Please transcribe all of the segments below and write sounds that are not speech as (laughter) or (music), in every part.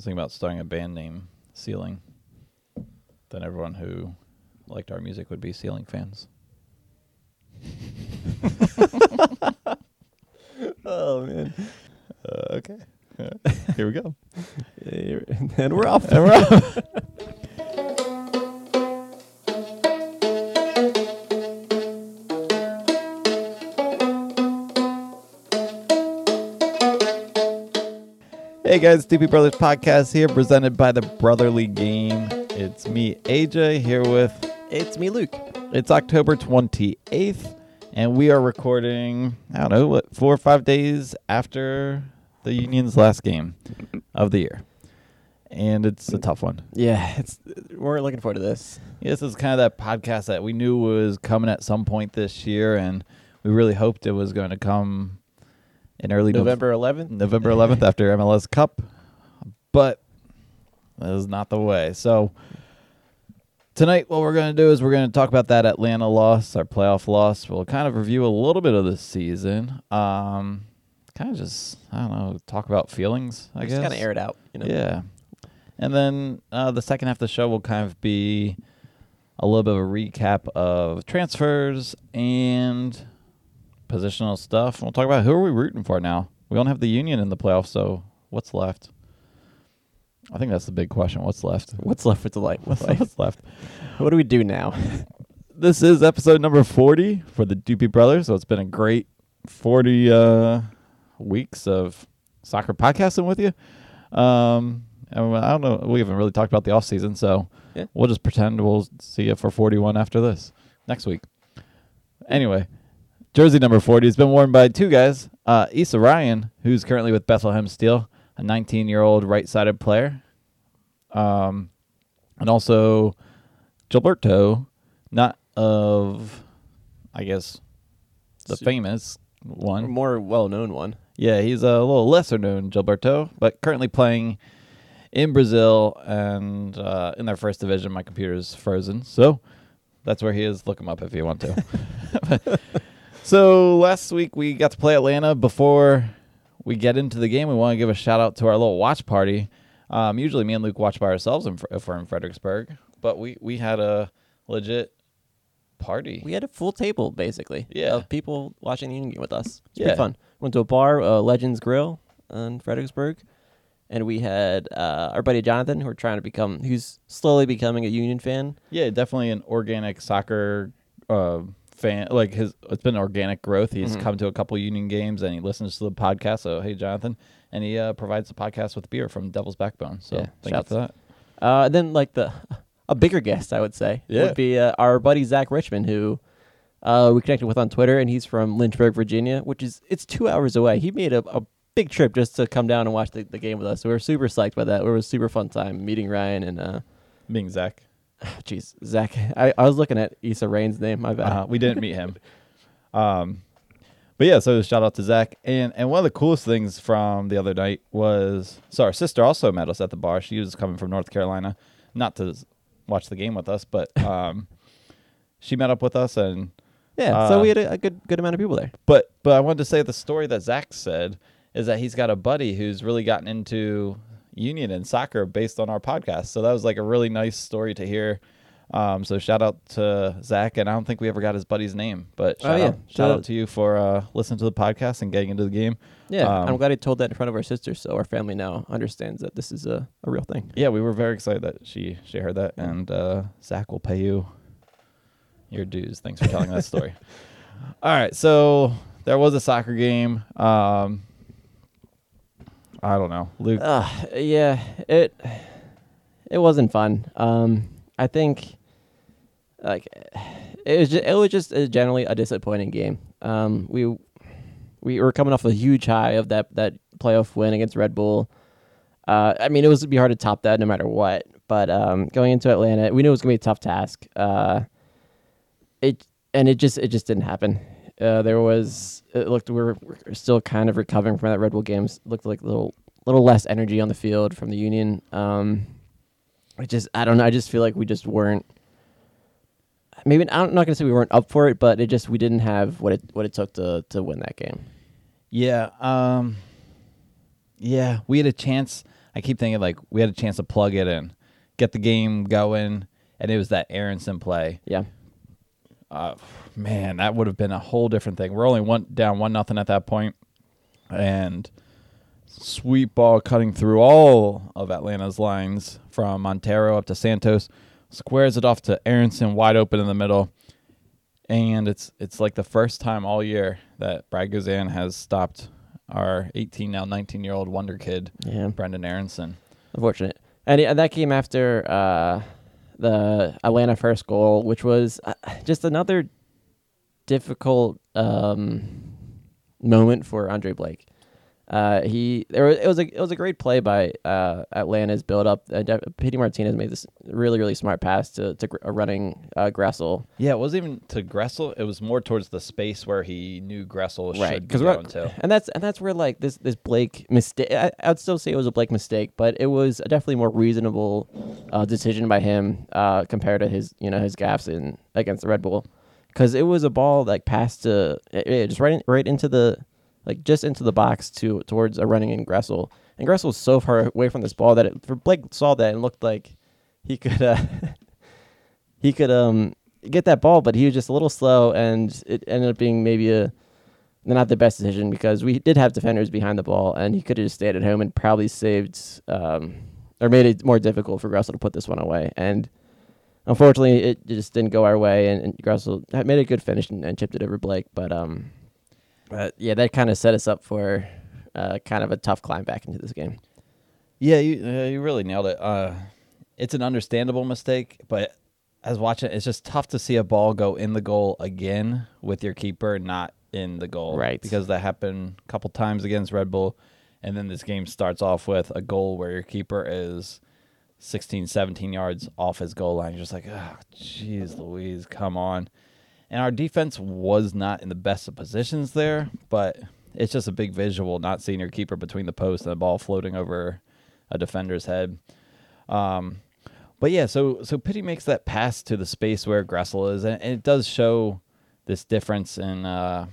was thinking about starting a band name, Ceiling. Then everyone who liked our music would be Ceiling fans. (laughs) Oh man. Uh, okay. Here we go. and we're off. (laughs) And we're off. Hey guys, Doopy Brothers Podcast here, presented by the Brotherly Game. It's me, AJ, here with. It's me, Luke. It's October 28th, and we are recording, I don't know, what, four or five days after the Union's last game of the year. And it's a tough one. Yeah, it's we're looking forward to this. This is kind of that podcast that we knew was coming at some point this year, and we really hoped it was going to come in early Nov- November 11th. November 11th after MLS Cup, but that is not the way. So tonight, what we're going to do is we're going to talk about that Atlanta loss, our playoff loss. We'll kind of review a little bit of this season. Um, kind of just I don't know, talk about feelings. I just guess kind of air it out, you know. yeah. And then uh, the second half of the show will kind of be a little bit of a recap of transfers and positional stuff. We'll talk about who are we rooting for now. We don't have the Union in the playoffs, so what's left? I think that's the big question. What's left? (laughs) What's left with the light? What's, what's left? what do we do now? (laughs) This is episode number 40 for the Doopy Brothers. So it's been a great 40 uh, weeks of soccer podcasting with you. Um, and I don't know. We haven't really talked about the off season, so Yeah. we'll just pretend we'll see you for 41 after this next week. Anyway, jersey number 40 has been worn by two guys. Uh, Issa Rayyan, who's currently with Bethlehem Steel, a 19 year old right sided player. Um, and also Gilberto, not of, I guess, the famous one. more well-known one. Yeah, he's a little lesser known Gilberto, but currently playing in Brazil and uh, in their first division. My computer's frozen, so that's where he is. Look him up if you want to. (laughs) so last week we got to play Atlanta. Before we get into the game, we want to give a shout out to our little watch party. Um, usually, me and Luke watch by ourselves in, if we're in Fredericksburg, but we we had a legit party. We had a full table basically. Yeah. Of people watching the Union game with us. It's Yeah. pretty fun. Went to a bar, uh, Legends Grill in Fredericksburg, and we had uh, our buddy Jonathan, who we're trying to become, who's slowly becoming a Union fan. Yeah, definitely an organic soccer uh, fan. Like his, it's been organic growth. He's Mhm. come to a couple Union games and he listens to the podcast. So hey, Jonathan, and he uh, provides the podcast with beer from Devil's Backbone. So Yeah, thank you for that. Uh, then like the (laughs) a bigger guest, I would say, Yeah. would be uh, our buddy Zach Richmond, who uh, we connected with on Twitter, and he's from Lynchburg, Virginia, which is it's two hours away. He made a, a big trip just to come down and watch the, the game with us. So we are super psyched by that. It was a super fun time meeting Ryan and uh, Being Zach, (sighs) jeez, Zach. I, I was looking at Issa Rayyan's name. My bad. uh, we didn't meet him. Um, but yeah, so shout out to Zach. And and one of the coolest things from the other night was so our sister also met us at the bar. She was coming from North Carolina, not to watch the game with us, but (laughs) um, she met up with us and Yeah, so uh, we had a, a good good amount of people there. But but I wanted to say the story that Zach said is that he's got a buddy who's really gotten into union and soccer based on our podcast. So that was like a really nice story to hear. Um, so shout out to Zach, and I don't think we ever got his buddy's name, but Oh, shout yeah. out, shout Shout out out. to you for uh, listening to the podcast and getting into the game. Yeah, Um, I'm glad he told that in front of our sister, so our family now understands that this is a, a real thing. Yeah, we were very excited that she she heard that, Yeah. and uh, Zach will pay you your dues. Thanks for telling that story. (laughs) All right, so there was a soccer game. Um, I don't know, Luke. Uh, yeah, it it wasn't fun. Um, I think like it was just, it was just generally a disappointing game. Um, we we were coming off a huge high of that that playoff win against Red Bull. Uh, I mean, it was be hard to top that no matter what. But um, going into Atlanta, we knew it was gonna be a tough task. Uh, it and it just it just didn't happen. Uh, there was it looked we were still kind of recovering from that Red Bull games. Looked like a little little less energy on the field from the Union. Um, I just I don't know. I just feel like we just weren't. Maybe I'm not gonna say we weren't up for it, but it just we didn't have what it what it took to to win that game. Yeah, um, yeah, we had a chance. I keep thinking like we had a chance to plug it in, get the game going, and it was that Aaronson play. Yeah. Uh, man, that would have been a whole different thing. We're only one down one nothing at that point, and sweet ball cutting through all of Atlanta's lines from Monteiro up to Santos, squares it off to Aaronson wide open in the middle, and it's it's like the first time all year that Brad Guzan has stopped our 18 now 19 year old wonder kid Yeah. Brenden Aaronson. Unfortunate. And, and that came after uh, the Atlanta first goal, which was uh, just another difficult um, moment for Andre Blake. Uh, he there was, it was a it was a great play by uh, Atlanta's build up. Uh, De- Pity Martinez made this really really smart pass to to gr- a running uh, Gressel. Yeah, it wasn't even to Gressel. It was more towards the space where he knew Gressel right should be going to. and that's and that's where like this this Blake mistake I, I'd still say it was a Blake mistake but it was a definitely more reasonable uh, decision by him uh, compared to his you know his gaffes in against the Red Bull because it was a ball like passed to it, just right in, right into the like just into the box to towards a running in Gressel and Gressel was so far away from this ball that it, Blake saw that and looked like he could (laughs) uh, he could um get that ball but he was just a little slow and it ended up being maybe a not the best decision because we did have defenders behind the ball, and he could have just stayed at home and probably saved um, or made it more difficult for Gressel to put this one away. And unfortunately, it just didn't go our way, and, and Gressel had made a good finish and, and chipped it over Blake. But um, but yeah, that kind of set us up for uh, kind of a tough climb back into this game. Yeah, you uh, you really nailed it. Uh, it's an understandable mistake, but as watching, it's just tough to see a ball go in the goal again with your keeper not in the goal, Right. Because that happened a couple times against Red Bull, and then this game starts off with a goal where your keeper is 16, 17 yards off his goal line. You're just like, oh, jeez, Louise, come on. And our defense was not in the best of positions there, but it's just a big visual not seeing your keeper between the post and the ball floating over a defender's head. Um, but yeah, so so Pity makes that pass to the space where Gressel is, and, and it does show this difference in, uh,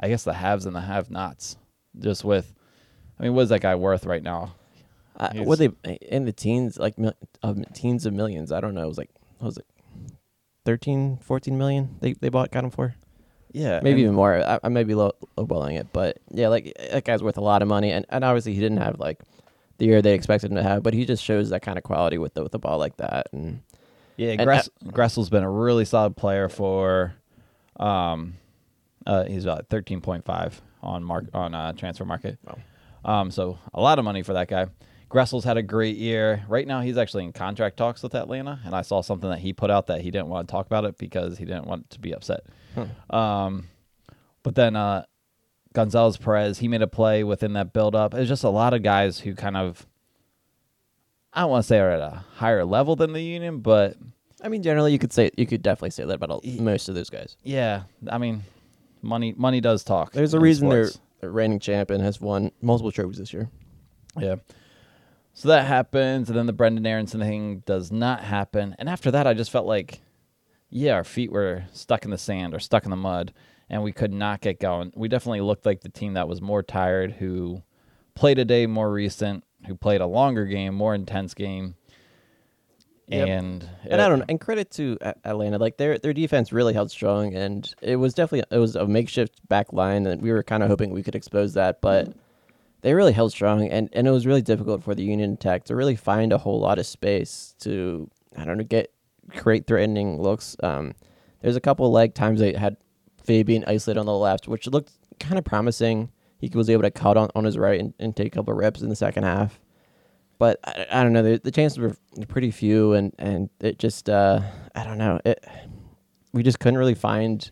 I guess, the haves and the have-nots. Just with, I mean, what is that guy worth right now? What they in the teens like teens of millions? I don't know. It was like what was it 13, 14 million? They they bought got him for. Yeah, maybe even more. I, I may be low, lowballing it, but yeah, like that guy's worth a lot of money, and, and obviously he didn't have like the year they expected him to have, but he just shows that kind of quality with the with the ball like that, and Yeah, And Gress- Gressel's been a really solid player for, um, uh, he's about thirteen point five on mark on uh, Transfermarkt. Wow. Um, so a lot of money for that guy. Gressel's had a great year. Right now, he's actually in contract talks with Atlanta, and I saw something that he put out that he didn't want to talk about it because he didn't want to be upset. Um, but then uh, Gonzalez Pirez, he made a play within that build-up. It's just a lot of guys who kind of, I don't want to say are at a higher level than the Union, but I mean generally you could say you could definitely say that about all, most of those guys. yeah, I mean, money money does talk. There's a reason sports. they're reigning champ and has won multiple trophies this year. Yeah. So that happens, and then the Brenden Aaronson thing does not happen. And after that, I just felt like, yeah, our feet were stuck in the sand or stuck in the mud, and we could not get going. We definitely looked like the team that was more tired, who played a day more recent, who played a longer game, more intense game. Yep. And And I don't know. And credit to Atlanta, like their their defense really held strong, and it was definitely it was a makeshift back line, and we were kind of hoping we could expose that, but they really held strong, and and it was really difficult for the Union attack to really find a whole lot of space to I don't know get create threatening looks. Um, there's a couple like times they had Fabian isolated on the left, which looked kind of promising. He was able to cut on, on his right and, and take a couple reps in the second half but I, I don't know. The, the chances were pretty few, and and it just uh, I don't know. It we just couldn't really find.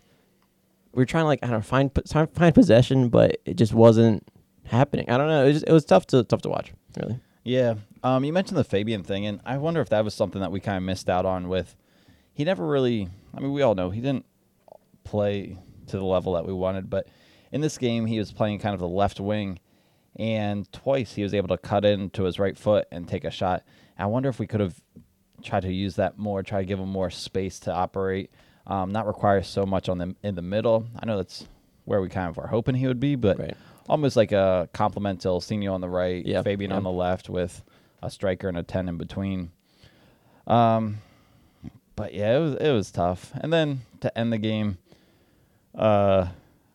We were trying to like I don't know find find possession, but it just wasn't happening. I don't know. It was just, it was tough to tough to watch. Really. Yeah. Um, you mentioned the Fabian thing, and I wonder if that was something that we kind of missed out on with. He never really. I mean, we all know he didn't play to the level that we wanted, but in this game, he was playing kind of the left wing, and twice he was able to cut into his right foot and take a shot. I wonder if we could have tried to use that more, try to give him more space to operate, um, not require so much on them in the middle. I know that's where we kind of were hoping he would be, but Right. Almost like a complement to Ilsinho on the right, Yeah, Fabian yeah. on the left, with a striker and a ten in between. Um, but yeah, it was it was tough. And then to end the game, uh,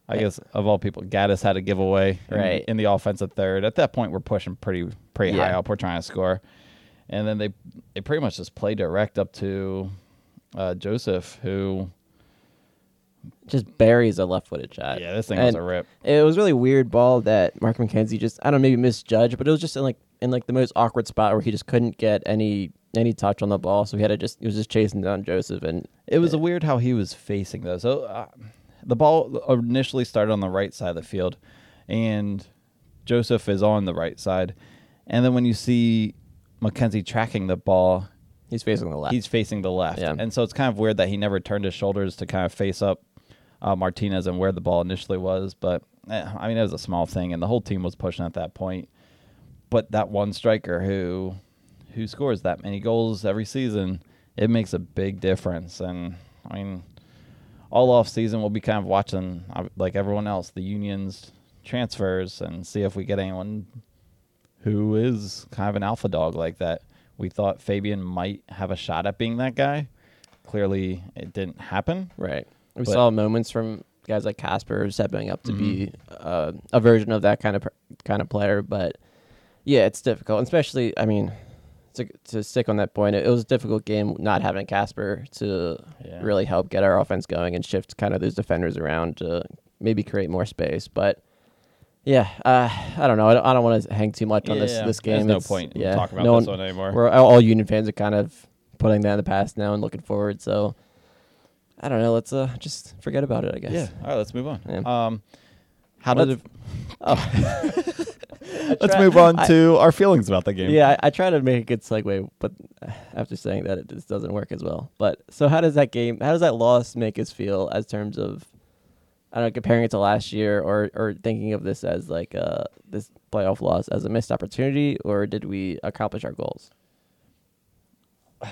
I Yeah. guess of all people, Gaddis had a giveaway in, Right. in the offensive third. At that point, we're pushing pretty pretty high up. We're trying to score, and then they they pretty much just play direct up to uh, Josef, who Just buries a left-footed shot. yeah, this thing was a rip. It was really weird ball that Mark McKenzie just I don't know maybe misjudged, but it was just in like in like the most awkward spot where he just couldn't get any any touch on the ball, so he had to just he was just chasing down Josef and It was a weird how he was facing though. So uh, the ball initially started on the right side of the field, and Josef is on the right side, and then when you see McKenzie tracking the ball, he's facing the left. he's facing the left, Yeah. and so it's kind of weird that he never turned his shoulders to kind of face up uh, Martinez and where the ball initially was. But eh, I mean, it was a small thing, and the whole team was pushing at that point. But that one striker who who scores that many goals every season, it makes a big difference. And I mean, all off season we'll be kind of watching uh, like everyone else the unions transfers and see if we get anyone who is kind of an alpha dog like that. We thought Fabian might have a shot at being that guy. Clearly, it didn't happen. right. We but- saw moments from guys like Kacper stepping up to be Mm-hmm. uh, a version of that kind of kind of player, but yeah, it's difficult, and especially I mean. To, to stick on that point, it, it was a difficult game not having Kacper to Yeah. really help get our offense going and shift kind of those defenders around to maybe create more space. But yeah, uh, I don't know. I don't, I don't want to hang too much on this Yeah, this game. There's no It's- point yeah, talking about no this one anymore. We're all all Union fans are kind of putting that in the past now and looking forward. So I don't know. Let's uh just forget about it. I guess. Yeah. All right, let's move on. Yeah. Um, how did it? (laughs) Oh. Let's try- move on I- to our feelings about the game. Yeah, I, I try to make a good segue, but after saying that, it just doesn't work as well. But so, how does that game? How does that loss make us feel as terms of, I don't know, comparing it to last year, or or thinking of this as like uh this playoff loss as a missed opportunity, or did we accomplish our goals? (sighs)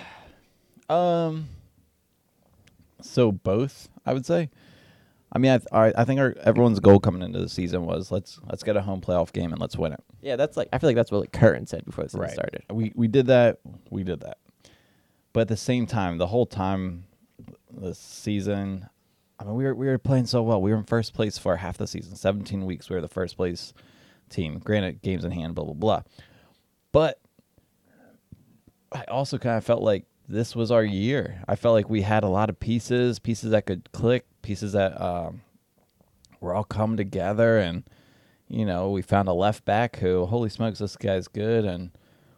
Um. So both, I would say. I mean, I th- I, I think our everyone's goal coming into the season was let's let's get a home playoff game and let's win it. Yeah, that's like I feel like that's what like Curran said before the season started. We we did that. We did that. But at the same time, the whole time, the season, I mean, we were we were playing so well. We were in first place for half the season. Seventeen weeks, we were the first place team. Granted, games in hand, blah blah blah. But I also kind of felt like this was our year. I felt like we had a lot of pieces, pieces that could click, pieces that um, were all come together, and you know, we found a left back who, holy smokes, this guy's good, and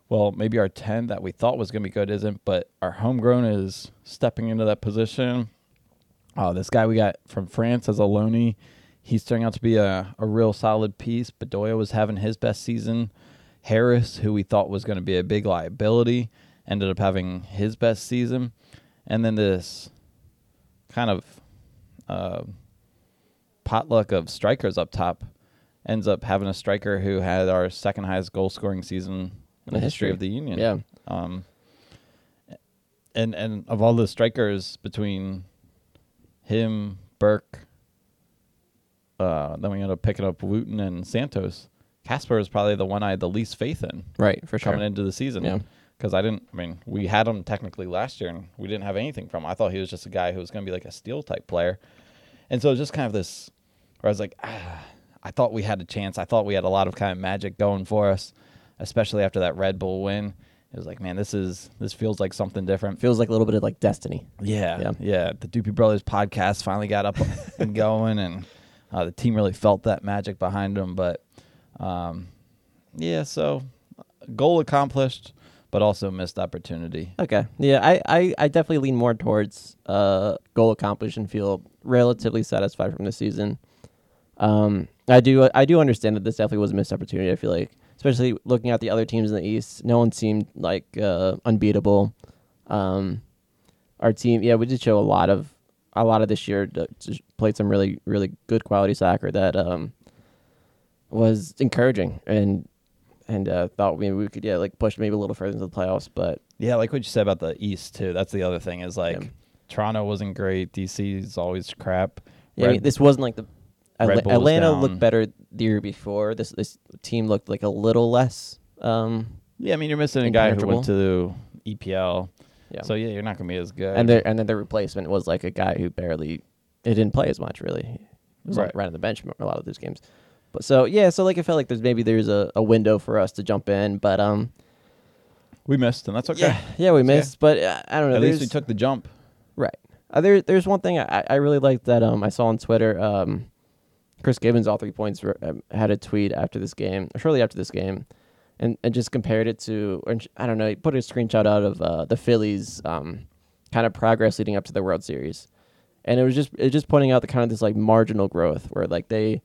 well, maybe our ten that we thought was going to be good isn't, but our homegrown is stepping into that position. Oh, this guy we got from France as a loanee, he's turning out to be a, a real solid piece. Bedoya was having his best season. Haris, who we thought was going to be a big liability, ended up having his best season. And then this kind of uh, potluck of strikers up top ends up having a striker who had our second highest goal scoring season in the history of the Union. Yeah. Um, and and of all the strikers between him, Burke, uh, then we ended up picking up Wooten and Santos. Kacper is probably the one I had the least faith in Right, for sure. coming into the season. Yeah. Because I didn't, I mean, we had him technically last year and we didn't have anything from him. I thought he was just a guy who was going to be like a steel type player. And so it was just kind of this, where I was like, ah, I thought we had a chance. I thought we had a lot of kind of magic going for us, especially after that Red Bull win. It was like, man, this is, this feels like something different. Feels like a little bit of like destiny. Yeah, Yeah. yeah, The Doopy Brothers podcast finally got up (laughs) and going, and uh, the team really felt that magic behind them. But um, yeah, so goal accomplished, but also missed opportunity. Okay. Yeah, I, I, I definitely lean more towards uh, goal accomplished and feel relatively satisfied from this season. Um, I do I do understand that this definitely was a missed opportunity. I feel like, especially looking at the other teams in the East, no one seemed like uh, unbeatable. Um, our team, yeah, we did show a lot of a lot of this year. to played some really really good quality soccer that um, was encouraging and and uh, thought maybe we could yeah like push maybe a little further into the playoffs, but Yeah, like what you said about the East too. That's the other thing is like Yeah. Toronto wasn't great. DC is always crap. Yeah, I mean, this wasn't like the Atla- Red Bull was Atlanta down. looked better the year before. This this team looked like a little less. Um, Yeah, I mean you're missing a guy who went to EPL. yeah. So yeah, you're not gonna be as good. and their and then their replacement was like a guy who barely it didn't play as much really. He was Right. right. right on the bench a lot of those games. But so yeah, so like I felt like there's maybe there's a, a window for us to jump in, but um we missed, and that's okay. yeah yeah we missed, but uh, I don't know. At least we took the jump. Right. Uh, there, there's one thing I, I really liked that um I saw on Twitter. Um, Chris Gibbons, all three points, were, um, had a tweet after this game, or shortly after this game, and, and just compared it to, or I don't know, he put a screenshot out of uh, the Phillies' um, kind of progress leading up to the World Series, and it was just it was just pointing out the kind of this like marginal growth where like they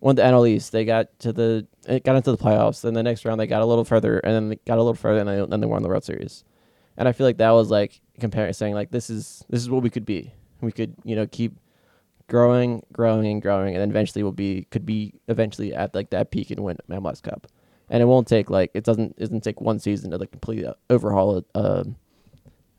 won the NL East, they got to the it got into the playoffs, then the next round they got a little further, and then they got a little further, and then, then they won the World Series. And I feel like that was like comparing, saying like this is this is what we could be. We could you know keep growing, growing, and growing, and then eventually we'll be could be eventually at like that peak and win MLS Cup. And it won't take like it doesn't it doesn't take one season to like completely overhaul a a,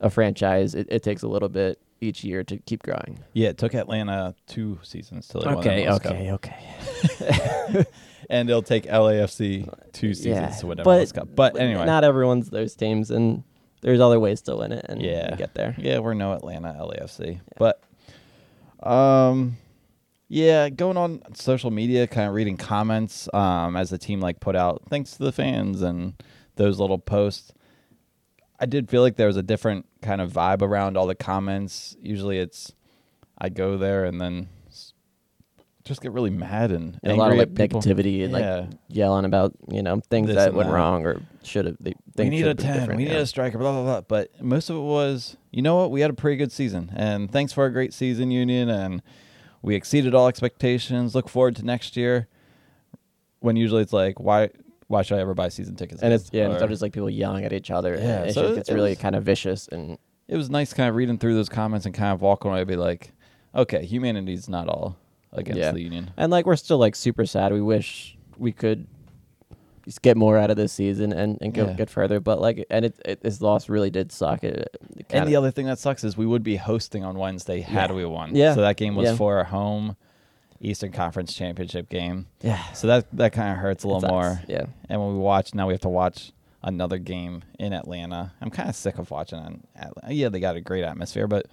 a franchise. It, it takes a little bit each year to keep growing. Yeah, it took Atlanta two seasons till they won Okay, the okay, okay. (laughs) and it'll take LAFC two seasons Yeah, to win the but- MLS Cup. But anyway, not everyone's those teams, and there's other ways to win it and Yeah. get there. yeah, we're no Atlanta LAFC. But um yeah, going on social media, kind of reading comments um, as the team like put out thanks to the fans and those little posts. I did feel like there was a different kind of vibe around all the comments. Usually, it's I go there and then just get really mad and And a lot of like people. negativity and Yeah. like yelling about you know things This that went that. wrong or should have. We need a been 10 different, we need yeah. a striker blah blah blah but most of it was you know what we had a pretty good season and thanks for a great season union and we exceeded all expectations look forward to next year when usually it's like why why should i ever buy season tickets and again? it's yeah, Or- instead of just like people yelling at each other. Yeah, it so just gets it really was- kind of vicious and it was nice kind of reading through those comments and kind of walking away and be like okay humanity's not all against Yeah. the union and like we're still like super sad. We wish we could just get more out of this season and, and go Yeah. get further. But like, and it, it this loss really did suck. It, it and the other thing that sucks is we would be hosting on wednesday had we won Yeah. so that game was Yeah. for a home eastern conference championship game yeah, so that that kind of hurts a little more Yeah, And when we watch now, we have to watch another game in Atlanta. I'm kind of sick of watching in Atlanta. Yeah, they got a great atmosphere, but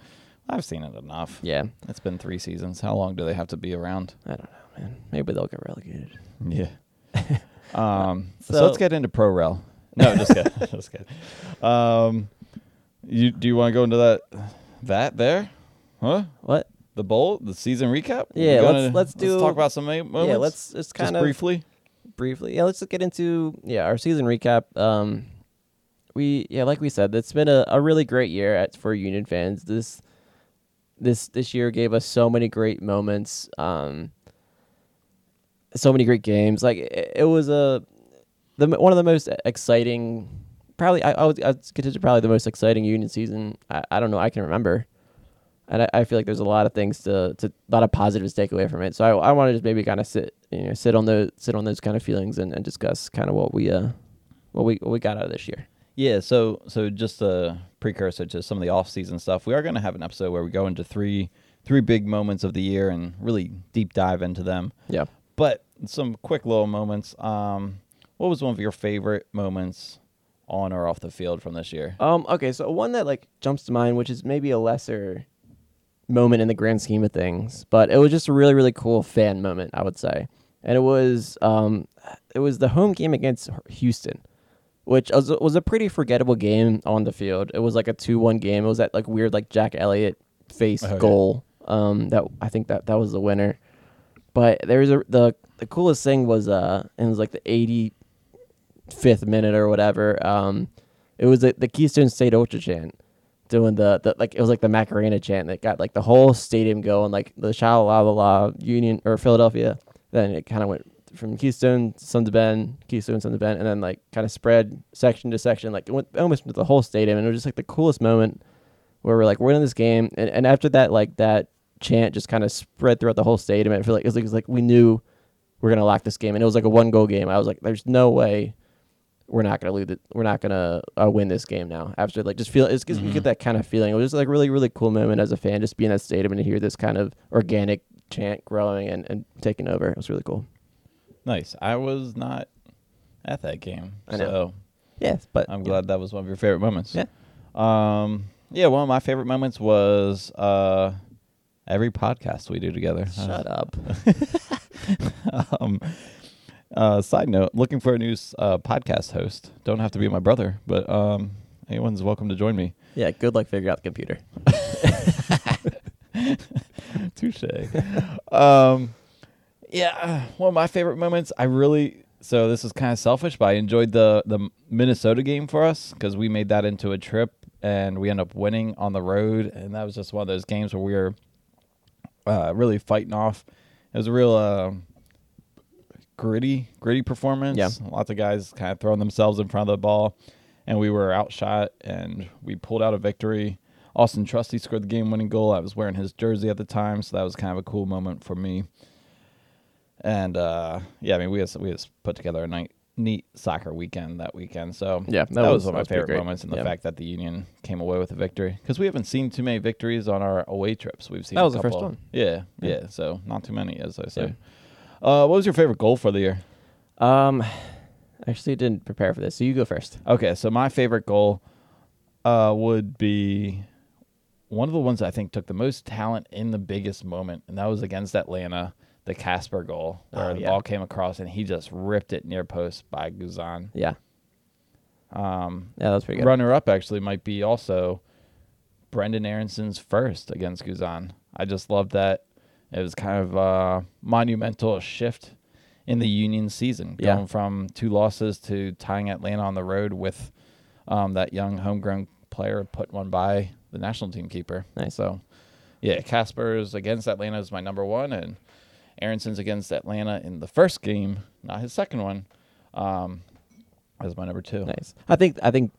I've seen it enough. yeah. It's been three seasons. How long do they have to be around? I don't know, man. Maybe they'll get relegated. Yeah. (laughs) um. So, So- let's get into pro rel. No, just kidding. (laughs) just kidding. Um. You do you want to go into that that there? Huh? What? The bowl, the season recap. Yeah, You let's- let's do- talk about some moments. Yeah, let's just just kind of briefly. briefly. Yeah, let's just get into yeah our season recap. Um, we yeah, like we said, it's been a, a really great year at for Union fans. This this this year gave us so many great moments. Um, so many great games. Like it, it was a the one of the most exciting. Probably I, I would I'd consider probably the most exciting Union season. I, I don't know I can remember. And I, I feel like there's a lot of things to, to a lot of positives to take away from it. So I, I want to just maybe kind of sit you know sit on those sit on those kind of feelings and, and discuss kind of what we uh what we what we got out of this year. Yeah, so so just a precursor to some of the off-season stuff. We are going to have an episode where we go into three three big moments of the year and really deep dive into them. Yeah. But some quick little moments. Um, what was one of your favorite moments on or off the field from this year? Um. Okay. So one that like jumps to mind, which is maybe a lesser moment in the grand scheme of things, but it was just a really really cool fan moment, I would say. And it was um, it was the home game against Houston, which was, was a pretty forgettable game on the field. It was like a two one game. It was that like weird like Jack Elliott face Okay. goal. Um. That I think that that was the winner. But there was a the the coolest thing was uh, it was like the eighty fifth minute or whatever. Um, it was the, the Keystone State Ultra chant doing the, the like it was like the Macarena chant that got like the whole stadium going, like the Sha La La La Union or Philadelphia. Then it kind of went from Keystone Sun to Bend, Keystone Sun to Bend, and then like kind of spread section to section, like it went almost into the whole stadium, and it was just like the coolest moment where we're like we're in this game, and, and after that like that chant just kind of spread throughout the whole stadium. I feel like it was like, it was like we knew we're gonna lock this game, and it was like a one goal game. I was like, there's no way we're not gonna lose it. We're not gonna uh, win this game now. After like just feel it's, you Mhm. get that kind of feeling. It was just like really really cool moment as a fan, just being in that stadium and to hear this kind of organic chant growing and, and taking over. It was really cool. Nice. I was not at that game, I know. so Yes, but I'm glad that was one of your favorite moments. Yeah. Um. Yeah. One of my favorite moments was uh, every podcast we do together. Shut up. (laughs) um, uh, side note: looking for a new uh, podcast host. Don't have to be my brother, but um, anyone's welcome to join me. Yeah, good luck figuring out the computer. (laughs) Touche. um, yeah, one of my favorite moments. I really so this is kind of selfish, but I enjoyed the the Minnesota game for us because we made that into a trip and we end up winning on the road, and that was just one of those games where we were uh, really fighting off. It was a real uh, gritty, gritty performance. Yeah. lots of guys kind of throwing themselves in front of the ball, and we were outshot, and we pulled out a victory. Austin Trusty scored the game-winning goal. I was wearing his jersey at the time, so that was kind of a cool moment for me. And uh, yeah, I mean, we just, we just put together a night, neat soccer weekend that weekend. So Yeah, that that, was- was, one of my favorite moments, and the Yeah. fact that the Union came away with a victory because we haven't seen too many victories on our away trips. We've seen That was the first one. Yeah, Yeah. yeah, So not too many, as I say. Uh, what was your favorite goal for the year? Um, actually didn't prepare for this, so you go first. Okay, so my favorite goal uh, would be one of the ones I think took the most talent in the biggest moment, and that was against Atlanta, the Kacper goal, where Oh, the yeah. ball came across and he just ripped it near post by Guzan. Yeah, Um, yeah, that was pretty good. runner up actually might be also Brenden Aaronson's first against Guzan. I just love that. It was kind of a monumental shift in the Union season, Yeah. going from two losses to tying Atlanta on the road with um, that young homegrown player put one by the national team keeper. Nice. So, yeah, Kacper's against Atlanta is my number one, and Aaronson's against Atlanta in the first game, not his second one, um, as my number two. Nice. I think I think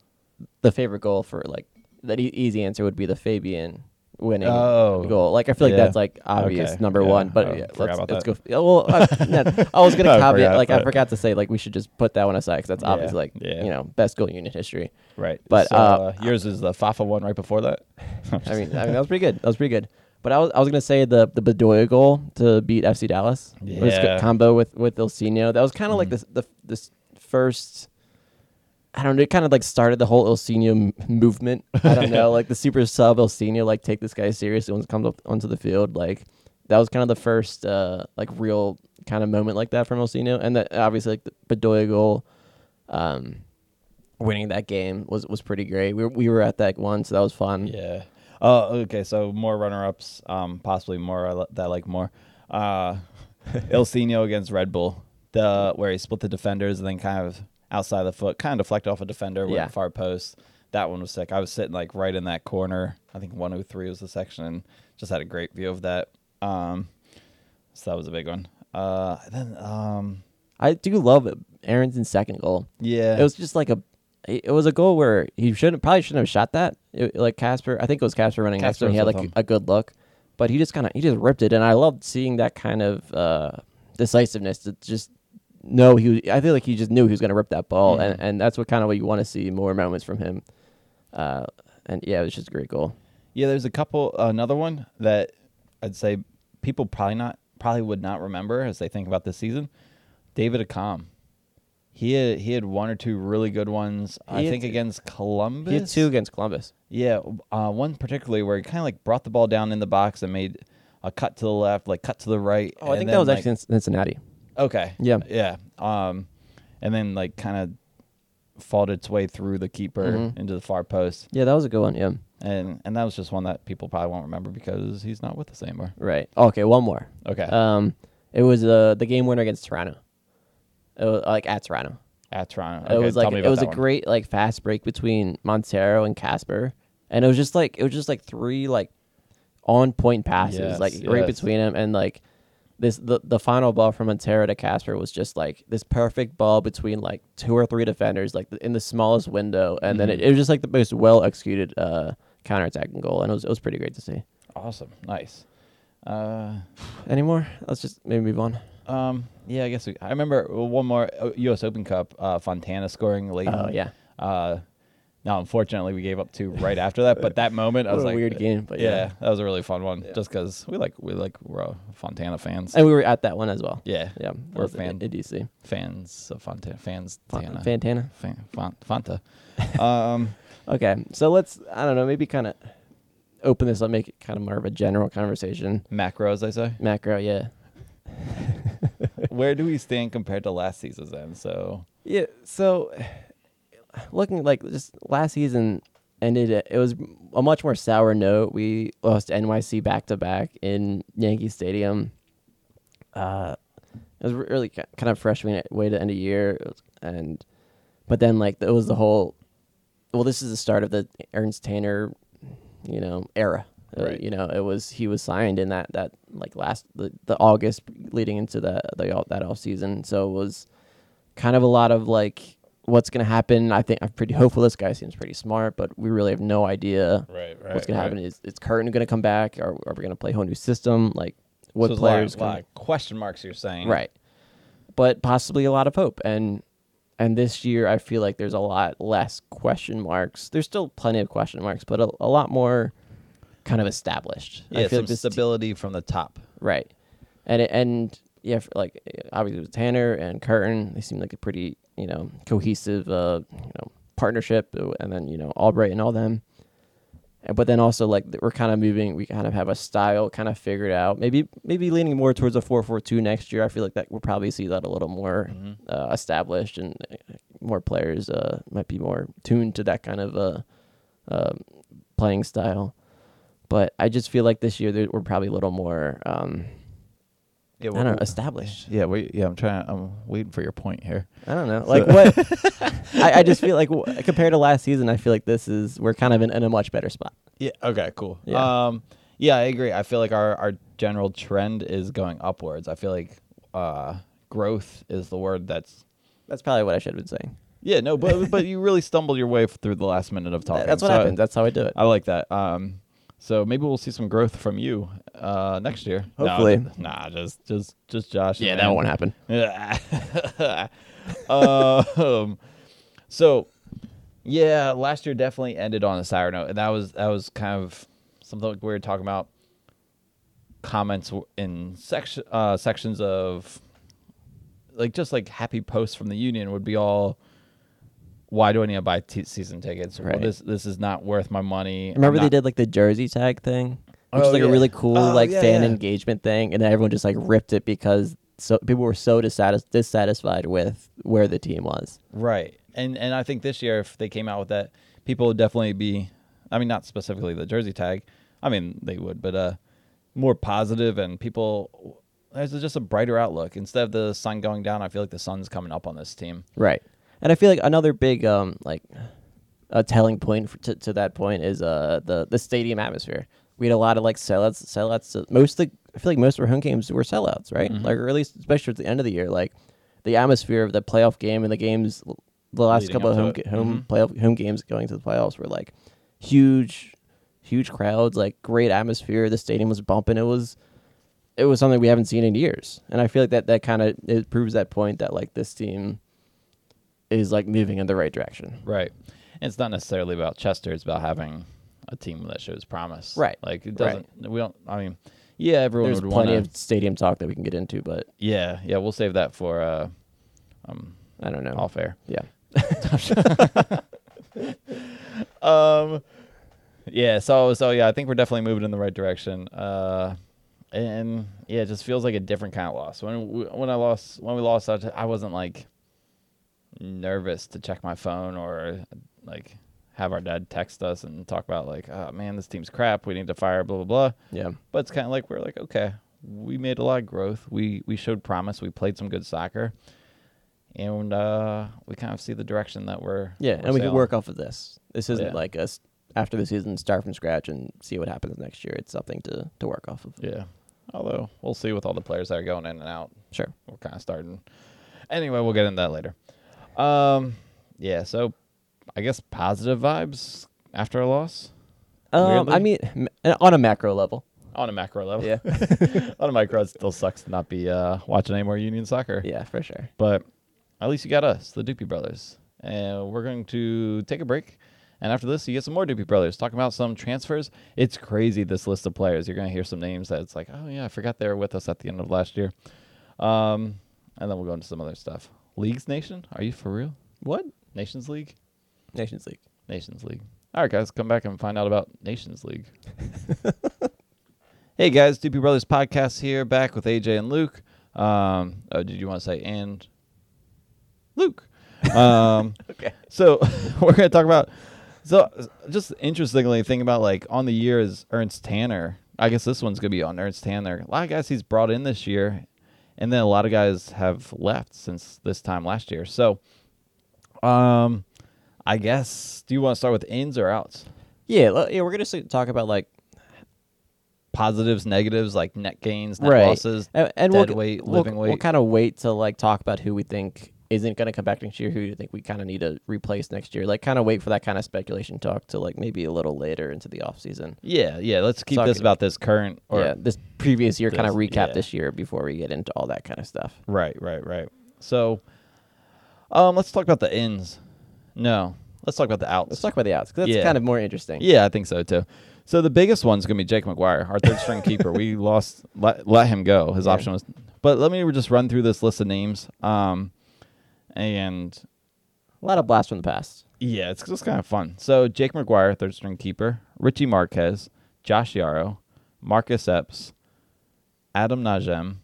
the favorite goal for like that e- easy answer would be the Fabian winning Oh. goal. Like I feel like Yeah. that's like obvious Okay. number Yeah. one. But I yeah, let's, let's go. Well, (laughs) I, no, I was gonna caveat forgot, like I forgot to say like we should just put that one aside because that's obviously like you know best goal unit history. Right. But, So, uh, uh, yours is the Fafa one right before that. (laughs) I mean, I mean that was pretty good. That was pretty good. But I was I was gonna say the the Bedoya goal to beat FC Dallas. It was a Yeah. combo with with Ilsinho. That was kind of like Mhm. this the this first. I don't know. It kind of like started the whole Ilsinho m- movement. I don't know, (laughs) like the super sub Ilsinho, like take this guy seriously when it comes up onto the field. Like that was kind of the first uh like real kind of moment like that from Ilsinho, and that obviously like the Bedoya goal, um, winning that game was was pretty great. We were, we were at that one, so that was fun. Yeah. Oh, okay. So more runner-ups, um, possibly more that I like more. Uh, (laughs) Ilsinho against Red Bull, the where he split the defenders and then kind of outside the foot, kind of deflect off a defender, went Yeah. far post. That one was sick. I was sitting like right in that corner. I think 103 was the section, and just had a great view of that. Um, so that was a big one. Uh, then um, I do love Aaron's second goal. yeah, It was just like a, it was a goal where he shouldn't probably shouldn't have shot that. It, like Kacper, I think it was Kacper running next to Kacper him. He had like with a, good look, but he just kind of he just ripped it, and I loved seeing that kind of uh, decisiveness to just know he. Was, I feel like he just knew he was going to rip that ball, and Mhm. and that's what kind of what you want to see more moments from him. Uh, and yeah, it was just a great goal. Yeah, there's a couple. another one that I'd say people probably not probably would not remember as they think about this season. David Accam. He had he had one or two really good ones. I He had think two- against Columbus. He had two against Columbus. Yeah, uh, one particularly where he kind of like brought the ball down in the box and made a cut to the left, like cut to the right. Oh, I think that was like- actually in Cincinnati. Okay. Yeah. yeah. Um, and then like kind of fought its way through the keeper Mhm. into the far post, Yeah, that was a good one. Yeah, and and that was just one that people probably won't remember because he's not with us anymore. right. Okay, one more. Okay. Um, it was uh, the game winner against Toronto. It was, like at Toronto. At Toronto. it was tell like me it about was a that one. great like fast break between Monteiro and Kacper, and it was just like it was just like three like on point passes Yes, like right yes. between them, and like this the the final ball from Monteiro to Kacper was just like this perfect ball between like two or three defenders like in the smallest window, and then it, Mhm. it was just like the most well executed uh counterattacking goal, and it was it was pretty great to see. Awesome. Nice. Uh, Any more? Let's just maybe move on. um, yeah, I guess we, I remember one more uh, U.S. Open Cup. Uh, Fontana scoring late. Oh yeah, Uh, Now, unfortunately, we gave up two right after that. But that moment, I was a like, weird game, but yeah, yeah. that was a really fun one. Yeah. Just because we like we like we're Fontana fans. And we were at that one as well. yeah, Yeah, We're fan DC. fans of Fontana. Fans. Fon- Tana. Fantana. Fan, Font, Fanta. (laughs) um, Okay, so let's I don't know maybe kind of open this up, make it kind of more of a general conversation. macro, as I say. Macro, yeah, (laughs) Where do we stand compared to last season's end? So yeah. So looking like just last season ended, it was a much more sour note. We lost NYC back to back in Yankee Stadium. Uh, it was really kind of frustrating way to end a year, and but then like it was the whole. Well, this is the start of the Ernst Tanner, you know, era. Uh, Right. you know, it was he was signed in that that like last the, the August leading into the the all- that off season. So it was kind of a lot of like what's gonna happen. I think I'm pretty hopeful. This guy seems pretty smart, but we really have no idea right, right. what's gonna happen. Is is Curtin gonna come back? Or are we gonna play a whole new system? Like what so players? A lot, lot of question marks. You're saying Right. But possibly a lot of hope. And and this year I feel like there's a lot less question marks. There's still plenty of question marks, but a, a lot more kind of established. I Yeah, feel some like stability from the top. right. And it, and yeah, for like obviously with Tanner and Curtin, they seem like a pretty, you know, cohesive uh, you know, partnership uh, and then, you know, Albright and all them. And- But then also like we're kind of moving. We kind of have a style kind of figured out. Maybe maybe leaning more towards a four four two next year. I feel like that we'll probably see that a little more Mhm. uh, established and uh, more players uh, might be more tuned to that kind of uh, um, playing style. But I just feel like this year we're probably a little more um, Yeah, I don't know established. Yeah, wait. Yeah, I'm trying. I'm waiting for your point here. I don't know. Like what? (laughs) (laughs) I, I just feel like w- compared to last season, I feel like this is we're kind of in, in a much better spot. Yeah. Okay. Cool. Yeah. Um. Yeah, I agree. I feel like our our general trend is going upwards. I feel like uh growth is the word that's. That's probably what I should have been saying. Yeah. No, but but you really (laughs) stumbled your way through the last minute of talking. That's what so happens. That's how I do it. I like that. Um. So maybe we'll see some growth from you uh next year. No, Hopefully. nah, just just just Josh. yeah, that won't happen. Yeah. (laughs) um, so yeah, last year definitely ended on a sour note, and that was that was kind of something like we were talking about comments in section uh, sections of like just like happy posts from the union would be all. Why do I need to buy t- season tickets? Well, Right. this this is not worth my money. Remember they did like the jersey tag thing, which Oh, is like yeah. a really cool Oh, like yeah, fan yeah. engagement thing, and then everyone just like ripped it because so people were so dissatis- dissatisfied with where the team was. Right. And and I think this year if they came out with that, people would definitely be I mean not specifically the jersey tag. I mean they would, but uh more positive and people there's just a brighter outlook. Instead of the sun going down, I feel like the sun's coming up on this team. Right. And I feel like another big um like a telling point for, to to that point is uh the the stadium atmosphere. We had a lot of like sellouts, sellouts. uh, Most of the, I feel like most of our home games were sellouts, right? Mhm. Like or at least especially at the end of the year, like the atmosphere of the playoff game and the games, the last Leading couple of to home home Mhm. playoff home games going to the playoffs were like huge, huge crowds, like great atmosphere. The stadium was bumping. It was it was something we haven't seen in years, and I feel like that that kind of it proves that point that like this team is like moving in the right direction. Right. And it's not necessarily about Chester, it's about having a team that shows promise. Right. Like it doesn't we don't I mean yeah, everyone There's would want. There's plenty want of stadium talk that we can get into, but Yeah, yeah, we'll save that for uh um I don't know. All fair. Yeah, (laughs) um yeah so so yeah i think we're definitely moving in the right direction uh and yeah it just feels like a different kind of loss when we, when i lost when we lost I, I wasn't like nervous to check my phone or like have our dad text us and talk about like oh man this team's crap we need to fire blah blah blah yeah, but it's kind of like we're like okay we made a lot of growth we we showed promise we played some good soccer and uh we kind of see the direction that we're yeah, we're and we can work off of this. This isn't Yeah. like us after the season start from scratch and see what happens next year. It's something to to work off of. Yeah. Although we'll see with all the players that are going in and out. Sure. We're kind of starting. Anyway, we'll get into that later. Um, yeah. So, I guess positive vibes after a loss Um, I mean, on a macro level. on a macro level. Yeah, (laughs) on a micro, it still sucks to not be uh, watching any more Union soccer. yeah, for sure. But at least you got us, the Doopy Brothers, and we're going to take a break. And after this, you get some more Doopy Brothers talking about some transfers. It's crazy this list of players. You're gonna hear some names that it's like, oh yeah, I forgot they were with us at the end of last year. Um, and then we'll go into some other stuff. Leagues Nation, are you for real? What? Nations League, Nations League. Nations League. All right, guys, come back and find out about Nations League. (laughs) hey guys, Doopy Brothers podcast here, back with AJ and Luke. Um, oh, did you want to say and Luke? (laughs) Um, Okay. so (laughs) we're gonna talk about so just interestingly thinking about like on the year is Ernst Tanner. I guess this one's gonna be on Ernst Tanner. A lot of guys he's brought in this year, and then a lot of guys have left since this time last year. So, um, I guess do you want to start with ins or outs? Yeah, yeah. We're gonna talk about like Positives, negatives, like net gains, net right, losses. and, and dead we'll, weight, we'll, living We'll kind of wait to like talk about who we think isn't gonna come back next year. Who do you think we kind of need to replace next year? Like, kind of wait for that kind of speculation talk to like maybe a little later into the off season. Yeah, yeah. Let's keep Talk this about this current or yeah, this previous year kind of recap yeah. this year before we get into all that kind of stuff. Right, right, right. So, um, let's talk about the ins. No, let's talk about the outs. Let's talk about the outs 'cause that's Yeah. kind of more interesting. Yeah, I think so too. So the biggest one's gonna be Jake McGuire, our third string keeper. We (laughs) lost, let, let him go. His Yeah. option was, but let me just run through this list of names. Um, and A lot of blasts from the past. yeah, it's just kind of fun. So Jake McGuire, third string keeper, Richie Marquez, Josh Yaro, Marcus Epps, Adam Najem.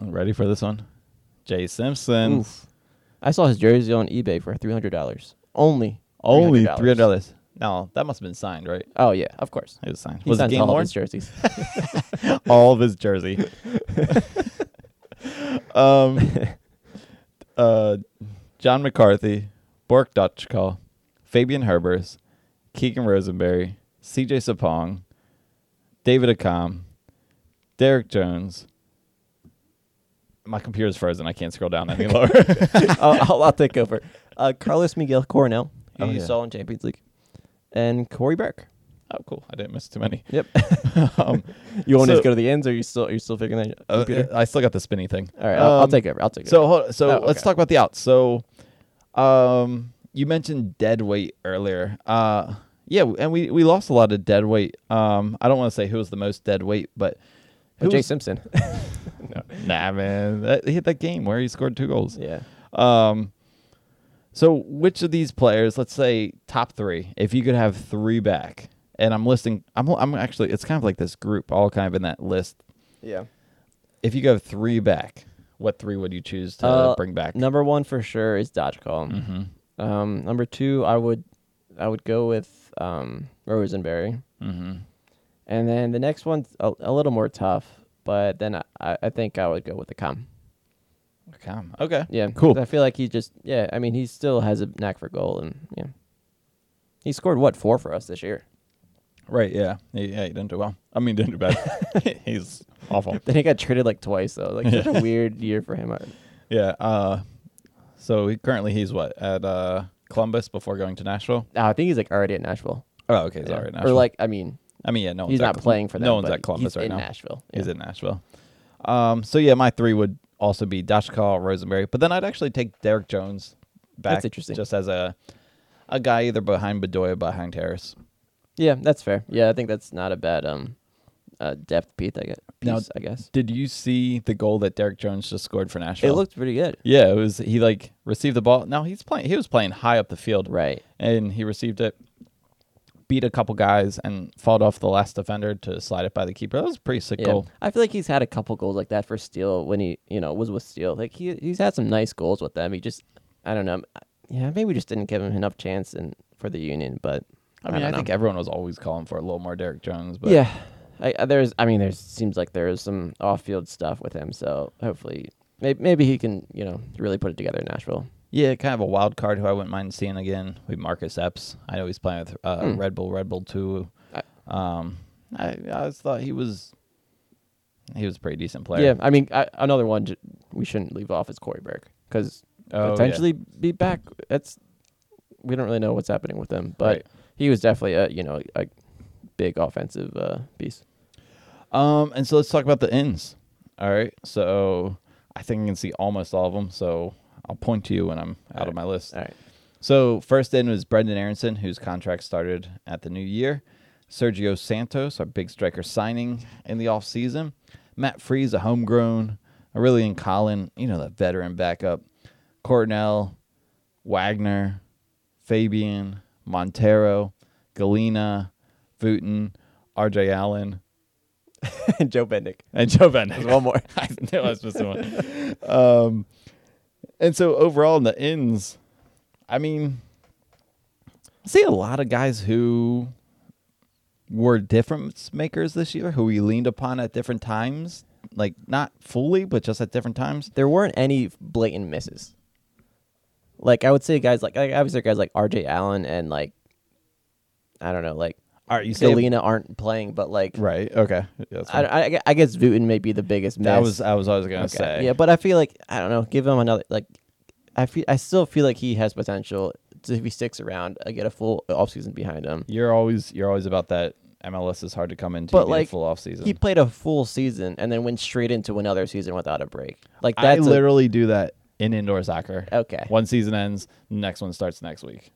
Ready for this one? Jay Simpson. Oof. I saw his jersey on eBay for three hundred dollars. Only. Only $300. three hundred dollars. No, that must have been signed, right? Oh yeah, of course. It was signed. He was it signs game all of his jerseys. (laughs) all of his jersey. (laughs) (laughs) um, uh, John McCarthy, Borek Dockal, Fabian Herbers, Keegan Rosenberry, C.J. Sapong, David Accam, Derek Jones. My computer's frozen. I can't scroll down any lower. (laughs) (laughs) I'll, I'll, I'll take over. Uh, Carlos Miguel Coronel, who Oh, you yeah. saw in Champions League, and Cory Burke. Oh, cool. I didn't miss too many. Yep. (laughs) Um, (laughs) You want to So- just go to the ends, or you still are you still figuring that uh. I still got the spinny thing. All right, I'll, I'll um, take over. I'll take it. So over. hold, so Oh, let's talk about the outs. So, um, you mentioned dead weight earlier. Uh, yeah, and we we lost a lot of dead weight. Um, I don't want to say who was the most dead weight, but who Jay was- Simpson. (laughs) nah, man, that, he hit that game where he scored two goals. yeah. Um, so which of these players, let's say top three, if you could have three back, and I'm listing, I'm I'm actually, it's kind of like this group, all kind of in that list. Yeah. If you go three back, what three would you choose to Uh, bring back? Number one for sure is Dockal. Mm-hmm. Um, number two, I would, I would go with um, Rosenberry, Mm-hmm. and then the next one's a, a little more tough, but then I, I think I would go with Accam. Okay. Okay. Yeah, Cool. I feel like he just yeah. I mean, he still has a knack for goal, and yeah, he scored what four for us this year. Right. Yeah. He, yeah. He didn't do well. I mean, didn't do bad. (laughs) He's awful. Then he got traded like twice though. Like such a weird year for him. (laughs) Yeah. Uh, so he, currently he's what at uh Columbus before going to Nashville. No, I think he's like already at Nashville. Oh, okay. He's Yeah. already at Nashville. Or like I mean, I mean, yeah. No, one's he's not playing for them. No one's but at Columbus he's right in now. Nashville. He's Yeah. in Nashville. Um. So yeah, my three would also be Dockal, Rosenberry, but then I'd actually take Derek Jones back. That's interesting. Just as a a guy either behind Bedoya, behind Haris. Yeah, that's fair. Yeah, I think that's not a bad um, uh, depth piece. I guess. Now- I guess Did you see the goal that Derek Jones just scored for Nashville? it looked pretty good. Yeah, it was. He like received the ball. Now he's playing. He was playing high up the field, Right. and he received it, beat a couple guys, and fought off the last defender to slide it by the keeper. That was a pretty sick Yeah. goal. I feel like he's had a couple goals like that for Steel when he you know was with Steel. Like he he's had some nice goals with them. He just I don't know. Yeah, maybe we just didn't give him enough chance and for the Union, but I mean, I, don't think everyone was always calling for a little more Derek Jones, but yeah, I, I- there's. I mean, there seems like there is some off-field stuff with him. So hopefully, maybe, maybe he can, you know, really put it together in Nashville. yeah, kind of a wild card who I wouldn't mind seeing again. We Marcus Epps. I know he's playing with uh, Hmm. Red Bull, Red Bull two. I- Um, I I just thought he was he was a pretty decent player. Yeah, I mean, I, another one j- we shouldn't leave off is Cory Burke because Oh, yeah. potentially be back. That's we don't really know what's happening with him, but Right. He was definitely a you know a big offensive uh, piece. Um, and so let's talk about the ins. All right. So I think I can see almost all of them. So I'll point to you when I'm out of my list. All right, So first in was Brenden Aaronson, whose contract started at the new year. Sergio Santos, our big striker signing in the offseason. Matt Freese, a homegrown. Aurélien Collin, you know, that veteran backup. Coronel, Wagner, Fabian, Monteiro, Ngalina, Wooten, RJ Allen, and (laughs) Joe Bendik. and Joe Bendik. One more. (laughs) I knew I was missing one. Um, and so overall in the ends, I mean, I see a lot of guys who were difference makers this year, who we leaned upon at different times. Like not fully, but just at different times. There weren't any blatant misses. Like I would say, guys like, like obviously guys like R.J. Allen and like I don't know, like All right, you say Ngalina aren't playing, but like right? Okay, Yeah, I. I, I guess Wooten may be the biggest miss. that was I was always gonna Okay. say. Yeah, but I feel like I don't know. Give him another like. I feel I still feel like he has potential to, if he sticks around. I get a full offseason behind him. you're always you're always about that. MLS is hard to come into, But, a like, full off season. He played a full season and then went straight into another season without a break. Like I that's a- literally do that in indoor soccer. okay. One season ends, next one starts next week.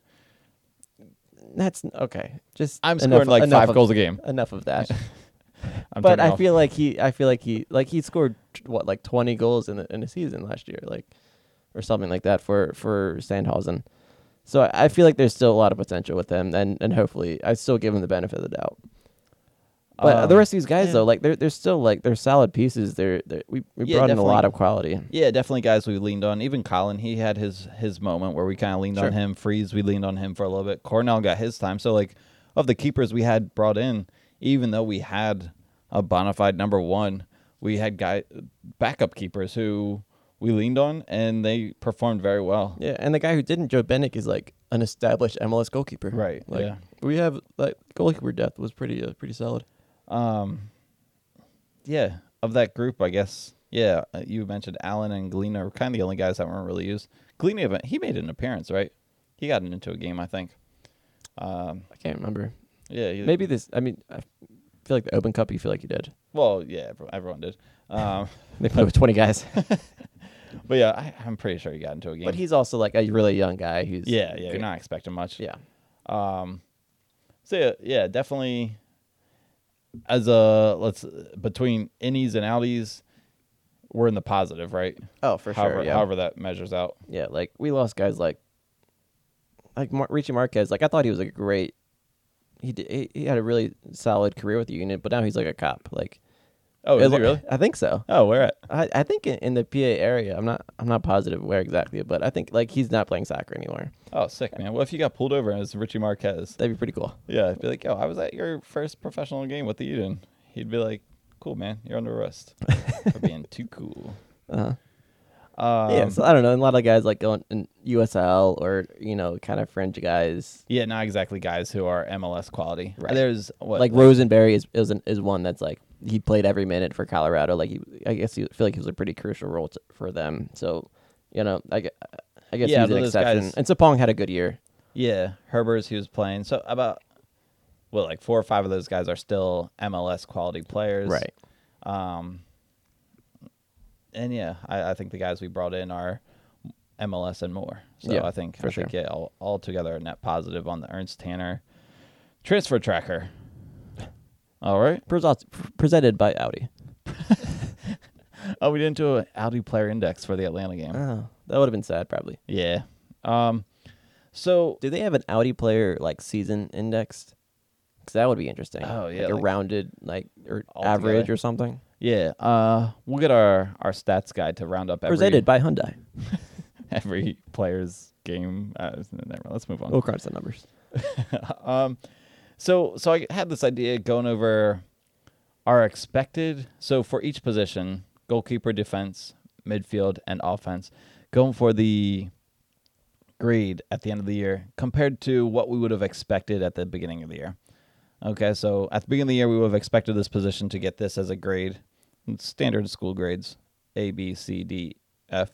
That's okay. Just I'm enough- scoring like enough five of- goals a game. Enough of that. (laughs) I'm but I off. feel like he, I feel like he, like he scored what, like 20 goals in the in a season last year, like, or something like that for for Sandhausen. So I, I feel like there's still a lot of potential with him, and and hopefully I still give him the benefit of the doubt. But Uh, the rest of these guys yeah. though, like they're they're still like they're solid pieces. They're, they're we we Yeah, brought in a lot of quality. Yeah, definitely guys we leaned on. Even Collin, he had his his moment where we kind of leaned on him. Freese, we leaned on him for a little bit. Coronel got his time. So like of the keepers we had brought in, even though we had a bona fide number one, we had guy backup keepers who we leaned on and they performed very well. Yeah, and the guy who didn't, Joe Bendik, is like an established MLS goalkeeper. Right, Like yeah. we have like goalkeeper depth was pretty uh, pretty solid. Um, yeah, of that group, I guess. Yeah, uh, you mentioned Allen and Ngalina were kind of the only guys that weren't really used. Ngalina, he made an appearance, right? He got into a game, I think. Um, I can't remember. yeah, he, Maybe this. I mean, I feel like the Open Cup. You feel like you did. Well, yeah, everyone did. Um, (laughs) They played with twenty guys, (laughs) but yeah, I, I'm pretty sure he got into a game. but he's also like a really young guy who's yeah, yeah, you're not expecting much. yeah. Um, so yeah, yeah, definitely. As a let's between innies and outies, we're in the positive, right? Oh, for however, sure. Yeah. however that measures out. yeah, like we lost guys like like Mar- Richie Marquez. Like I thought he was a great. He did, he, he had a really solid career with the unit, but now he's like a cop. Like Oh, it is he really? I think so. Oh, where at? I, I think in, in the PA area. I'm not I'm not positive where exactly, but I think like he's not playing soccer anymore. Oh, sick, man. What if you got pulled over as Richie Marquez? That'd be pretty cool. Yeah, I'd be like, yo, I was at your first professional game with the Eden. He'd be like, cool, man. You're under arrest for (laughs) being too cool. Uh-huh. Um, yeah, so I don't know. And a lot of guys like going in USL or you know kind of fringe guys. yeah, not exactly guys who are MLS quality. Right. There's what like Rosenberry is is, an, is one that's like he played every minute for Colorado. Like he, I guess he feel like he was a pretty crucial role to, for them. So, you know, I, I guess Yeah, he's an exception. guys- And Sapong had a good year. Yeah, Herbers he was playing. So about well, like four or five of those guys are still MLS quality players. Right. Um, and yeah, I, I think the guys we brought in are MLS and more. So Yeah, I think for I think yeah, all, all together a net positive on the Ernst Tanner transfer tracker. All right. Present- presented by Audi. (laughs) Oh, we didn't do an Audi player index for the Atlanta game. Oh, that would have been sad, probably. yeah. Um. So Do they have an Audi player like season indexed? Because that would be interesting. Oh, yeah, like, a rounded like or average together. or something. yeah, uh, we'll get our our stats guide to round up every Presented by Hyundai. (laughs) every player's game. Uh, never let's move on. We'll crunch the numbers. (laughs) um, so so I had this idea going over our expected. So for each position, goalkeeper, defense, midfield, and offense, going for the grade at the end of the year compared to what we would have expected at the beginning of the year. Okay, so at the beginning of the year, we would have expected this position to get this as a grade, standard school grades, A, B, C, D, F.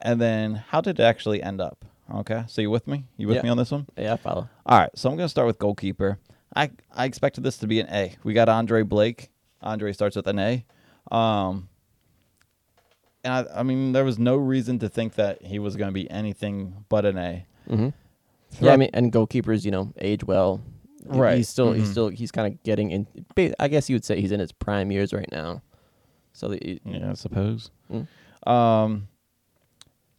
And then how did it actually end up? Okay, so you with me? You with Yeah. me on this one? Yeah, I follow. All right, so I'm going to start with goalkeeper. I I expected this to be an A. We got Andre Blake. Andre starts with an A. Um, and I, I mean, there was no reason to think that he was going to be anything but an A. Mm-hmm. Yeah, I Throughout- mean, and goalkeepers, you know, age well. He- Right. He's still, he's Mhm. still, he's kind of getting in. ba- I guess you would say he's in his prime years right now. So the, Yeah, I suppose. Mm. Um,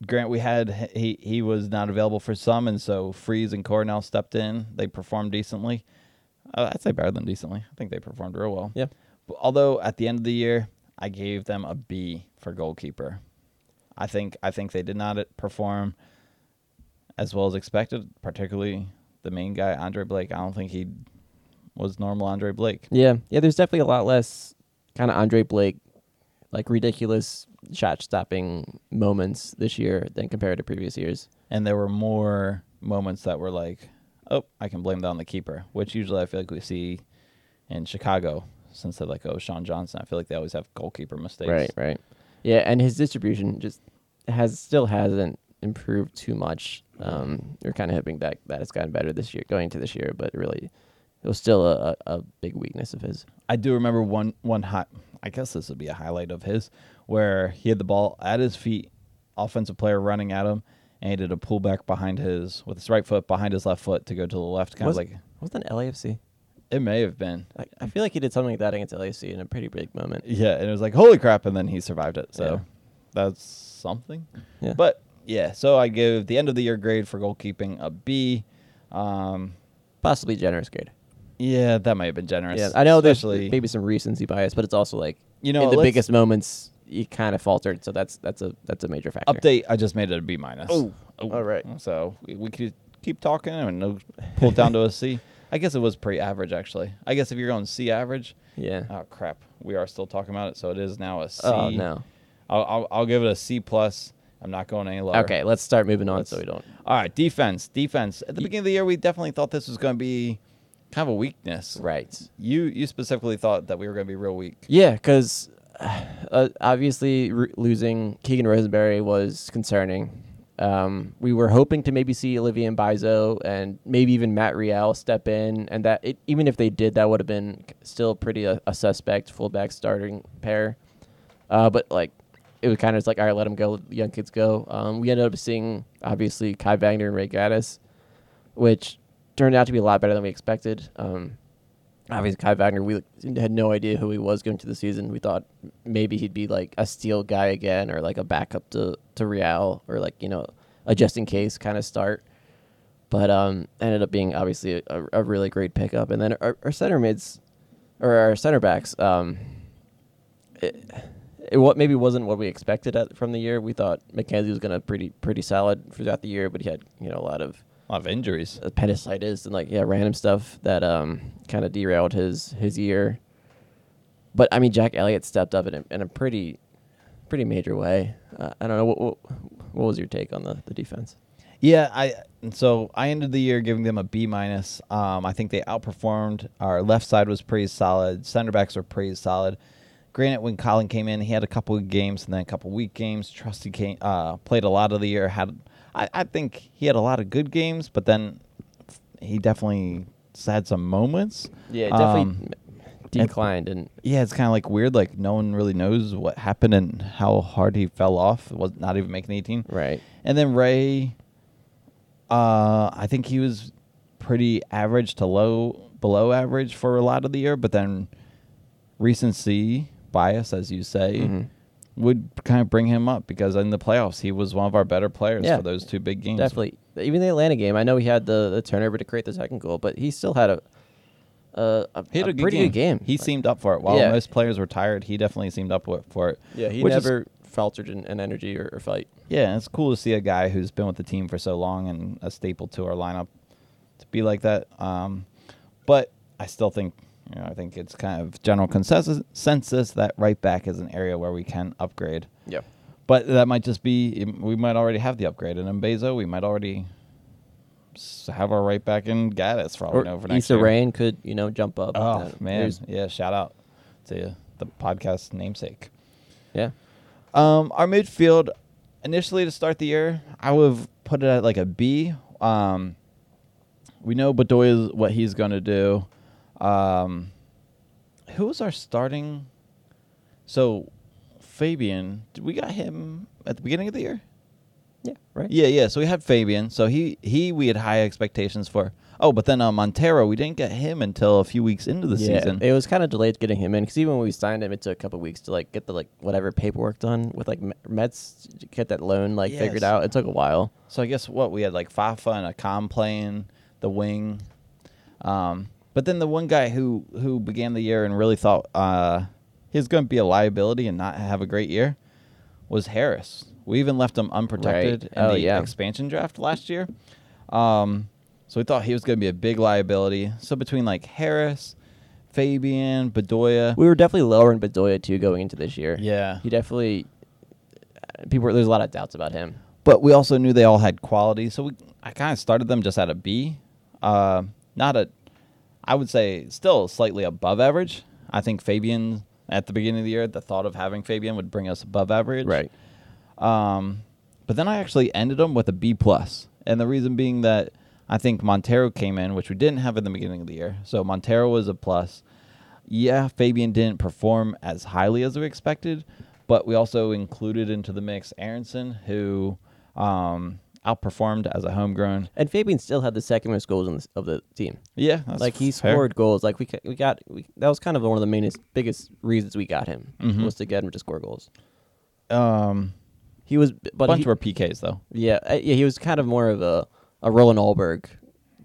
Grant, we had he he was not available for some, and so Freese and Coronel stepped in. They performed decently. Uh, I'd say better than decently. I think they performed real well. Yeah. But although at the end of the year, I gave them a B for goalkeeper. I think I think they did not perform as well as expected, particularly the main guy Andre Blake. I don't think he was normal Andre Blake. yeah, yeah. There's definitely a lot less kind of Andre Blake, like ridiculous shot stopping moments this year than compared to previous years. and there were more moments that were like, "Oh, I can blame that on the keeper," which usually I feel like we see in Chicago since they're like, oh, Sean Johnson. I feel like they always have goalkeeper mistakes. Right, right. Yeah, and his distribution just has still hasn't improved too much. Um, we're kind of hoping that that it's gotten better this year, going into this year, but really, it was still a, a, big weakness of his. I do remember one one hot. I guess this would be a highlight of his, where he had the ball at his feet, offensive player running at him, and he did a pullback behind his with his right foot behind his left foot to go to the left, kind Was- of like Wasn't that LAFC? it may have been. I, I feel like he did something like that against LAFC in a pretty big moment. Yeah, and it was like holy crap, and then he survived it. So Yeah. that's something. Yeah, But yeah, so I give the end of the year grade for goalkeeping a B. Um, possibly generous grade. Yeah, that might have been generous. Yeah, I know there's maybe some recency bias, but it's also like you know in the biggest moments you kind of faltered, so that's that's a that's a major factor. update. I just made it a B minus. Oh, oh all right. So we, we could keep talking and pull it down to a C. I guess it was pretty average actually. I guess if you're going C average, Yeah. oh crap, we are still talking about it, so it is now a C. Oh no. I'll, I'll I'll give it a C plus. I'm not going any lower. Okay, let's start moving on Let's- so we don't. All right, defense. Defense. At the beginning of the year, we definitely thought this was going to be kind of a weakness. Right. You you specifically thought that we were going to be real weak. Yeah, because uh, obviously r- losing Keegan Rosenberry was concerning. Um, we were hoping to maybe see Olivia and Mbaizo and maybe even Matt Real step in, and that it, even if they did, that would have been still pretty a, a suspect fullback starting pair. Uh, but like, it was kind of just like, all right, let them go, let young kids go. Um, we ended up seeing obviously Kai Wagner and Ray Gaddis, which turned out to be a lot better than we expected. Um, obviously Kai Wagner, we had no idea who he was going to the season. We thought maybe he'd be like a steel guy again, or like a backup to to Real, or like you know a just in case kind of start. But um, ended up being obviously a, a really great pickup. And then our, our center mids, or our center backs, um, it, it what maybe wasn't what we expected at, from the year. We thought McKenzie was gonna pretty pretty solid throughout the year, but he had you know a lot of lot of injuries. appendicitis and like yeah random stuff that um kind of derailed his his year but i mean jack elliott stepped up in a, in a pretty pretty major way uh, i don't know what, what what was your take on the the defense Yeah, I and so I ended the year giving them a B minus. Um, I think they outperformed. Our left side was pretty solid. Center backs were pretty solid. Granted, when Collin came in, he had a couple of games and then a couple of weak games. Trusty came, uh, played a lot of the year. Had I, I think he had a lot of good games, but then he definitely had some moments. yeah definitely definitely declined and Yeah, it's kind of like weird. Like no one really knows what happened and how hard he fell off. Was not even making 18. right And then Ray, uh, I think he was pretty average to low, below average for a lot of the year. But then recency bias, as you say, Mhm. Would kind of bring him up because in the playoffs he was one of our better players Yeah. for those two big games. definitely even the atlanta game i know he had the, the turnover to create the second goal but he still had a a, a, He had a a, good pretty game. good game He Like, seemed up for it. While Yeah. most players were tired, he definitely seemed up for it. yeah he which is- never faltered in, in energy or, or fight Yeah, it's cool to see a guy who's been with the team for so long and a staple to our lineup to be like that. Um, but I still think, you know, I think it's kind of general consensus, consensus that right back is an area where we can upgrade. yeah But that might just be we might already have the upgrade, and Mbaizo we might already have our right back in Gaddis for all we know for next Issa year. Rayyan could you know jump up Oh Uh, man, there's- yeah! Shout out to the podcast namesake. yeah Um, our midfield, initially to start the year, I would have put it at like a B. Um, we know Bedoya is what he's going to do. Um, who was our starting? So, Fabian, did we got him at the beginning of the year? Yeah, right. Yeah, yeah. So we had Fabian. So he he we had high expectations for. Oh, but then uh, Monteiro, we didn't get him until a few weeks into the yeah, season. it was kind of delayed getting him in because even when we signed him, it took a couple weeks to like get the like whatever paperwork done with like Me- Metz get that loan like figured out. It took a while. So I guess what we had like Fafa and Accam playing the wing, um, but then the one guy who who began the year and really thought uh, he was going to be a liability and not have a great year was Haris. We even left him unprotected Right. in Oh, the yeah. expansion draft last year. Um, so we thought he was going to be a big liability. So between like Haris, Fabian, Bedoya, We were definitely lower in Bedoya too going into this year. yeah, he definitely. People, were- there's a lot of doubts about him. but we also knew they all had quality, so we I kind of started them just at a B, uh, not a, I would say still slightly above average. I think Fabian at the beginning of the year, the thought of having Fabian would bring us above average, Right. Um, but then I actually ended them with a B plus, and the reason being that I think Monteiro came in, which we didn't have in the beginning of the year. So Monteiro was a plus. Yeah, Fabian didn't perform as highly as we expected, but we also included into the mix Aaronson, who um, outperformed as a homegrown. And Fabian still had the second most goals in the, of the team. Yeah, like he fair. scored goals. Like we we got we, that was kind of one of the mainest biggest reasons we got him Mhm. was to get him to score goals. Um, He was, but bunch he, were PKs though. yeah, uh, yeah, he was kind of more of a a Roland Alberg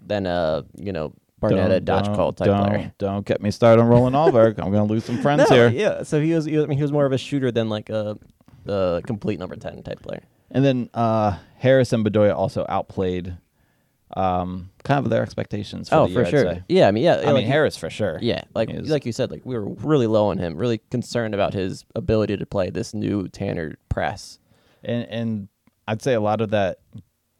than a you know Barnetta Dodge call type don't, player. Don't get me started on Roland Alberg. I'm gonna lose some friends (laughs) No, here. yeah. So he was, he was. I mean, he was more of a shooter than like a, a complete number ten type player. And then uh, Haris and Bedoya also outplayed um, kind of their expectations. For oh, the for year, I'd sure. say. Yeah, I mean, yeah. I like mean Haris for sure. Yeah, like He like you said, like we were really low on him, really concerned about his ability to play this new Tanner press. and and I'd say a lot of that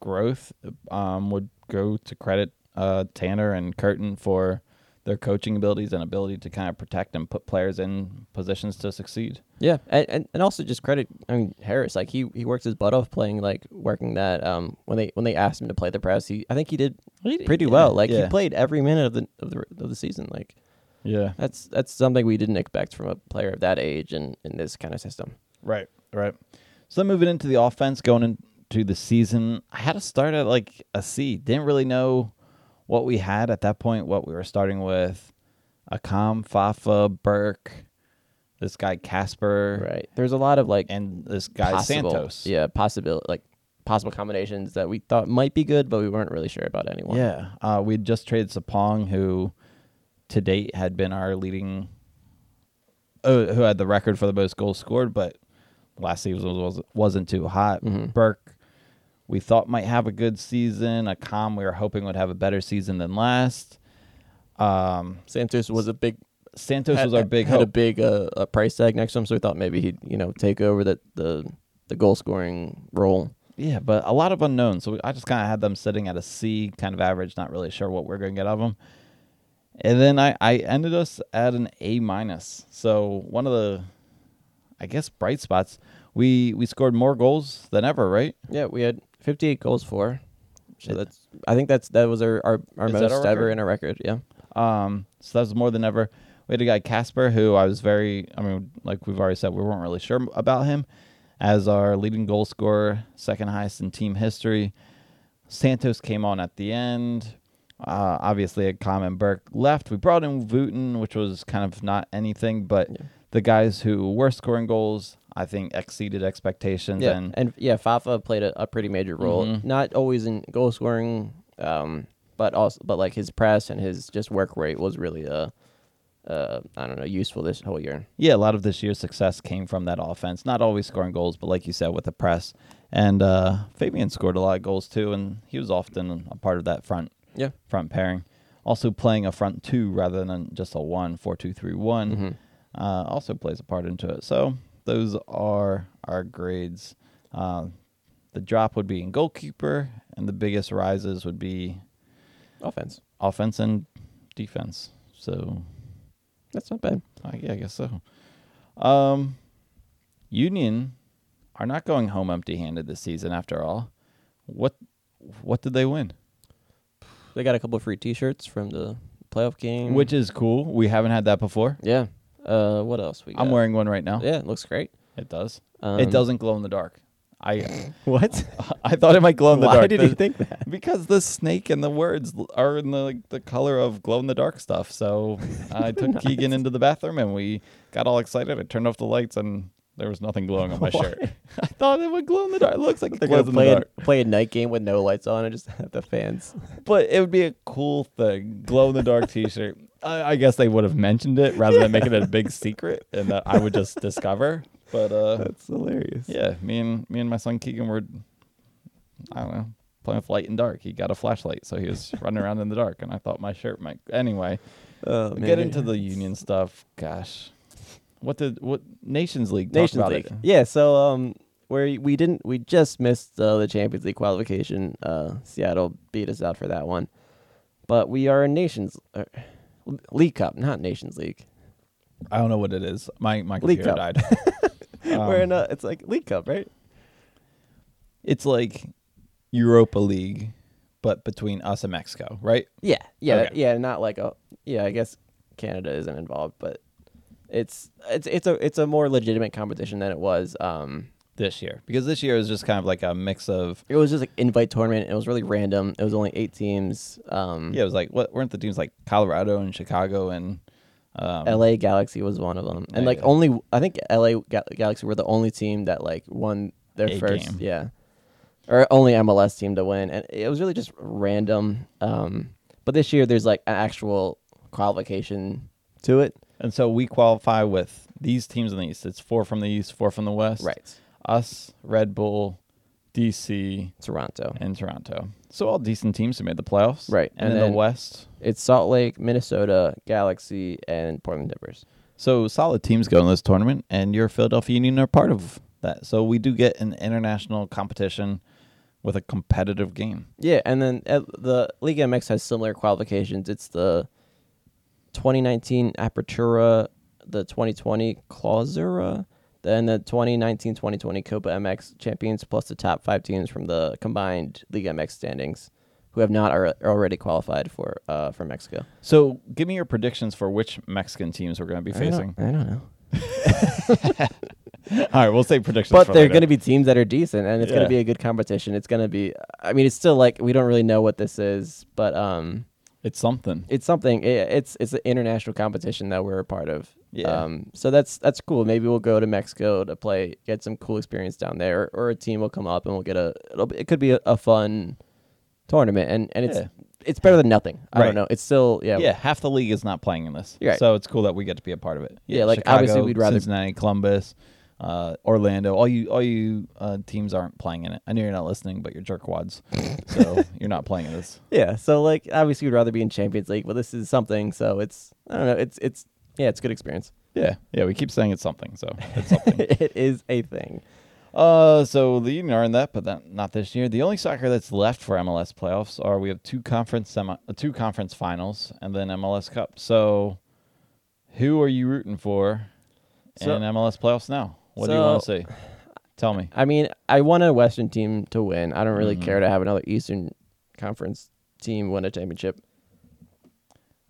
growth um, would go to credit uh, Tanner and Curtin for their coaching abilities and ability to kind of protect and put players in positions to succeed. Yeah, and, and, and also just credit. I mean Haris, like he he works his butt off playing like working that. Um, when they when they asked him to play the press, he I think he did pretty yeah, well. Like yeah. he played every minute of the of the of the season. Like Yeah. that's that's something we didn't expect from a player of that age and in this kind of system. Right, right. So then moving into the offense, going into the season, I had to start at like a C. Didn't really know what we had at that point. What we were starting with, Accam, Fafa, Burke, this guy Kacper, Right. There's a lot of like and this guy possible, Santos. Yeah, possible like possible combinations that we thought might be good, but we weren't really sure about anyone. Yeah, uh, we just traded Sapong, who to date had been our leading, uh, who had the record for the most goals scored, but last season was, wasn't too hot. Mhm. Burke, we thought might have a good season. Accam, we were hoping would have a better season than last. Um, Santos was a big Santos had, was our big had a big uh, a price tag next to him, so we thought maybe he'd you know take over the the, the goal scoring role. Yeah, but a lot of unknowns. So I just kind of had them sitting at a C, kind of average, not really sure what we're going to get out of them. And then I, I ended us at an A minus. So one of the, I guess, bright spots. We we scored more goals than ever, right? Yeah, we had 58 goals for. So that's I think that's that was our our, our Is that most our ever record? in a record. Yeah. Um, so that was more than ever. We had a guy Kacper who I was very, I mean, like we've already said, we weren't really sure about him as our leading goal scorer, second highest in team history. Santos came on at the end. Uh, obviously, a common Burke left. We brought in Wooten, which was kind of not anything, but Yeah. the guys who were scoring goals, I think, exceeded expectations. Yeah, And and yeah, Fafa played a, a pretty major role. Mhm. Not always in goal scoring, um, but also but like his press and his just work rate was really uh, uh, I don't know, useful this whole year. yeah, a lot of this year's success came from that offense. Not always scoring goals, but like you said, with the press. And uh, Fabian scored a lot of goals too, and he was often a part of that front Yeah. front pairing. Also playing a front two rather than just a one four two three one Mhm. uh, also plays a part into it. So those are our grades. Uh, the drop would be in goalkeeper, and the biggest rises would be Offense. offense and defense. So That's not bad. I, yeah, I guess so. Um, Union are not going home empty-handed this season. After all, what what did they win? They got a couple of free T-shirts from the playoff game, Which is cool. We haven't had that before. yeah. Uh, what else we got? I'm wearing one right now. Yeah, it looks great. It does. Um, it doesn't glow in the dark. I (laughs) What? (laughs) I thought it might glow in the Why dark. Why did The- you think that? (laughs) Because the snake and the words are in the like, the color of glow in the dark stuff. So I took Keegan into the bathroom and we got all excited. I turned off the lights and there was nothing glowing on my shirt. I thought it would glow in the dark. It looks like it They're gonna play the a, play a night game with no lights on and just have the fans. But it would be a cool thing. Glow in the dark T-shirt. I, I guess they would have mentioned it rather than making it a (laughs) big secret, and that I would just discover. But uh, That's hilarious. yeah, me and me and my son Keegan were, I don't know, playing with light and dark. He got a flashlight, so he was (laughs) running around in the dark, and I thought my shirt might. Anyway, Oh, get into the union stuff. Gosh, what did what Nations League? Nations about League. It. Yeah, so um, where we didn't, we just missed uh, the Champions League qualification. Uh, Seattle beat us out for that one, but we are in Nations uh, League Cup, not Nations League. I don't know what it is. My my League computer Cup. died. (laughs) We're in Um, a, it's like League Cup, right? It's like Europa League, but between us and Mexico, right? Yeah, yeah, Okay. yeah. Not like a, yeah. I guess Canada isn't involved, but it's it's it's a it's a more legitimate competition than it was. Um, This year, because this year was just kind of like a mix of it was just like invite tournament. It was really random. It was only eight teams. Um, yeah, it was like what weren't the teams like Colorado and Chicago and um, LA Galaxy was one of them, and like yeah. only I think LA Ga- Galaxy were the only team that like won their A first, game. yeah, or only MLS team to win, and it was really just random. Um, but this year there's like an actual qualification to it, And so we qualify with these teams in the East. It's four from the East, four from the West. right? Us, Red Bull, DC, Toronto. and Toronto. So all decent teams who made the playoffs. Right, And, and in the West, It's Salt Lake, Minnesota, Galaxy, and Portland Timbers. so solid teams go in this tournament, and your Philadelphia Union are part of that. So we do get an international competition with a competitive game. Yeah, and then uh, the Liga MX has similar qualifications. It's the 2019 Apertura, the 2020 Clausura, then the 2019-2020 Copa MX champions, plus the top five teams from the combined Liga MX standings, who have not ar- already qualified for uh, for Mexico. So give me your predictions for which Mexican teams we're going to be facing. I don't, know, (laughs) All right, we'll say predictions. but they're going to be teams that are decent, and it's going to be a good competition. It's going to be. I mean, it's still like we don't really know what this is, but um. It's something. it's something. It, it's it's an international competition that we're a part of. Yeah. Um. So that's that's cool. Maybe we'll go to Mexico to play, get some cool experience down there, or, or a team will come up and we'll get a. It'll be, it could be a, a fun tournament, and and it's Yeah. it's better than nothing. I Right. don't know. It's still yeah. Yeah, half the league is not playing in this. Right. So it's cool that we get to be a part of it. Yeah, like, obviously we'd rather- Cincinnati, Columbus, uh, Orlando. All you all you uh, teams aren't playing in it. I know you're not listening, but you're jerkwads, (laughs) so you're not playing in this. Yeah. So like obviously we'd rather be in Champions League, but this is something. So it's I don't know. It's it's yeah. It's a good experience. Yeah, yeah. We keep saying it's something, so it's (laughs) something. it is a thing. uh, so the Union are in that, but that, not this year. The only soccer that's left for MLS playoffs are we have two conference semi, uh, two conference finals, and then MLS Cup. So, who are you rooting for So- in MLS playoffs now? What do you want to see? Tell me. I mean, I want a Western team to win. I don't really Mhm. care to have another Eastern Conference team win a championship.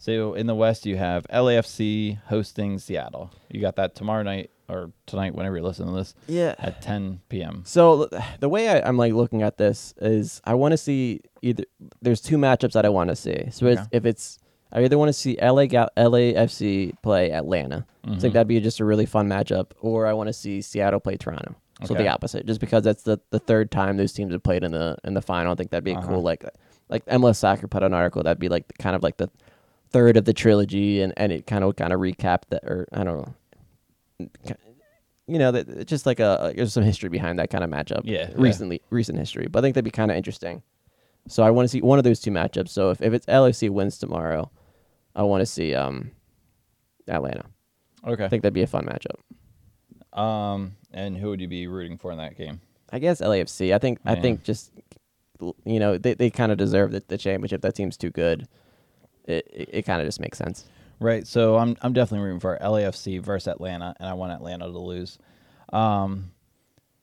So in the West, you have LAFC hosting Seattle. You got that tomorrow night or tonight, whenever you're listening to this, Yeah. at 10 p.m. So the way I, I'm like looking at this is I want to see either there's two matchups that I want to see. So it's, Okay. if it's I either want to see LA Gal- LAFC play Atlanta. I Mhm. think that'd be just a really fun matchup, or I want to see Seattle play Toronto. So Okay. the opposite, just because that's the, the third time those teams have played in the in the final. I think that'd be a Uh-huh. cool like like MLS Soccer put an article that'd be like the, kind of like the third of the trilogy, and, and it kind of kind of recap that or I don't know, you know, that just like a there's some history behind that kind of matchup. Yeah, yeah. recently recent history, but I think that'd be kind of interesting. So I want to see one of those two matchups. So if, if it's LAC wins tomorrow, I want to see um Atlanta. Okay. I think that'd be a fun matchup. Um, and who would you be rooting for in that game? I guess LAFC. I think I think just you know they they kind of deserve the, the championship. That team's too good. It it, it kind of just makes sense. Right. So I'm I'm definitely rooting for LAFC versus Atlanta, and I want Atlanta to lose. Um,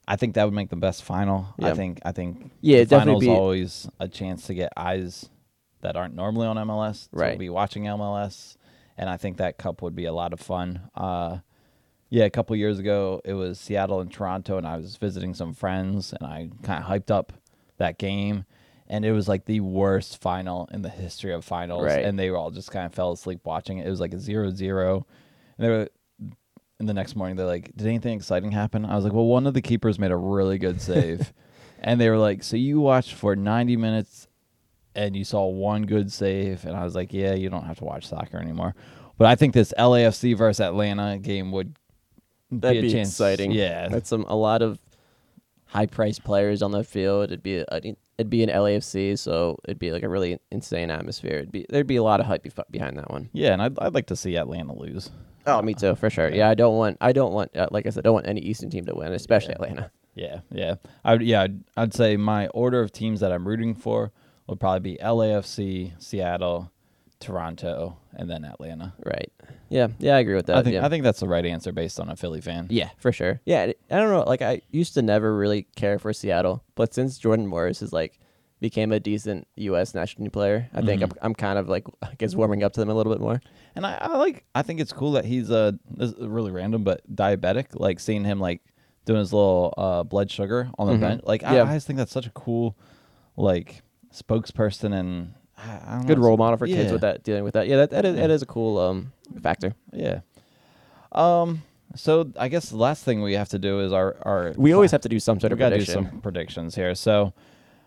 I think that would make the best final. I think I think Yeah, the final's be- always a chance to get eyes that aren't normally on MLS to Right. be watching MLS, and I think that cup would be a lot of fun. Uh, Yeah, a couple years ago, it was Seattle and Toronto, and I was visiting some friends, and I kind of hyped up that game, and it was like the worst final in the history of finals, Right. and they were all just kind of fell asleep watching it. It was like a zero-zero, and they were. And the next morning, they're like, "Did anything exciting happen?" I was like, "Well, one of the keepers made a really good save," (laughs) and they were like, "So you watched for ninety minutes and you saw one good save, and I was like, yeah, you don't have to watch soccer anymore. But I think this LAFC versus Atlanta game would That'd be be, exciting. Yeah, That's some a lot of high priced players on the field. It'd be a, it'd be an LAFC, so it'd be like a really insane atmosphere. It'd be there'd be a lot of hype behind that one. yeah, and I'd, I'd like to see Atlanta lose. Oh, me too, for sure. Yeah, I don't want I don't want uh, like I said, I don't want any Eastern team to win, especially Atlanta. Yeah, yeah, I would, yeah, I'd, I'd say my order of teams that I'm rooting for would probably be LAFC, Seattle, Toronto, and then Atlanta. Right. Yeah. Yeah, I agree with that. I think yeah. I think that's the right answer based on a Philly fan. Yeah, for sure. Yeah, I don't know. Like I used to never really care for Seattle, but since Jordan Morris is like became a decent U.S. national team player, I think I'm, I'm kind of like I guess warming up to them a little bit more. And I, I like I think it's cool that he's uh this is really random but diabetic. Like seeing him like doing his little uh blood sugar on the Mhm. bench. Like I, Yeah. I just think that's such a cool like spokesperson and I, Good know, role model for kids yeah. with that dealing with that. Yeah, that that is, that is a cool um factor. Yeah. Um. So I guess the last thing we have to do is our our We always have to do some sort we of gotta do some predictions here. So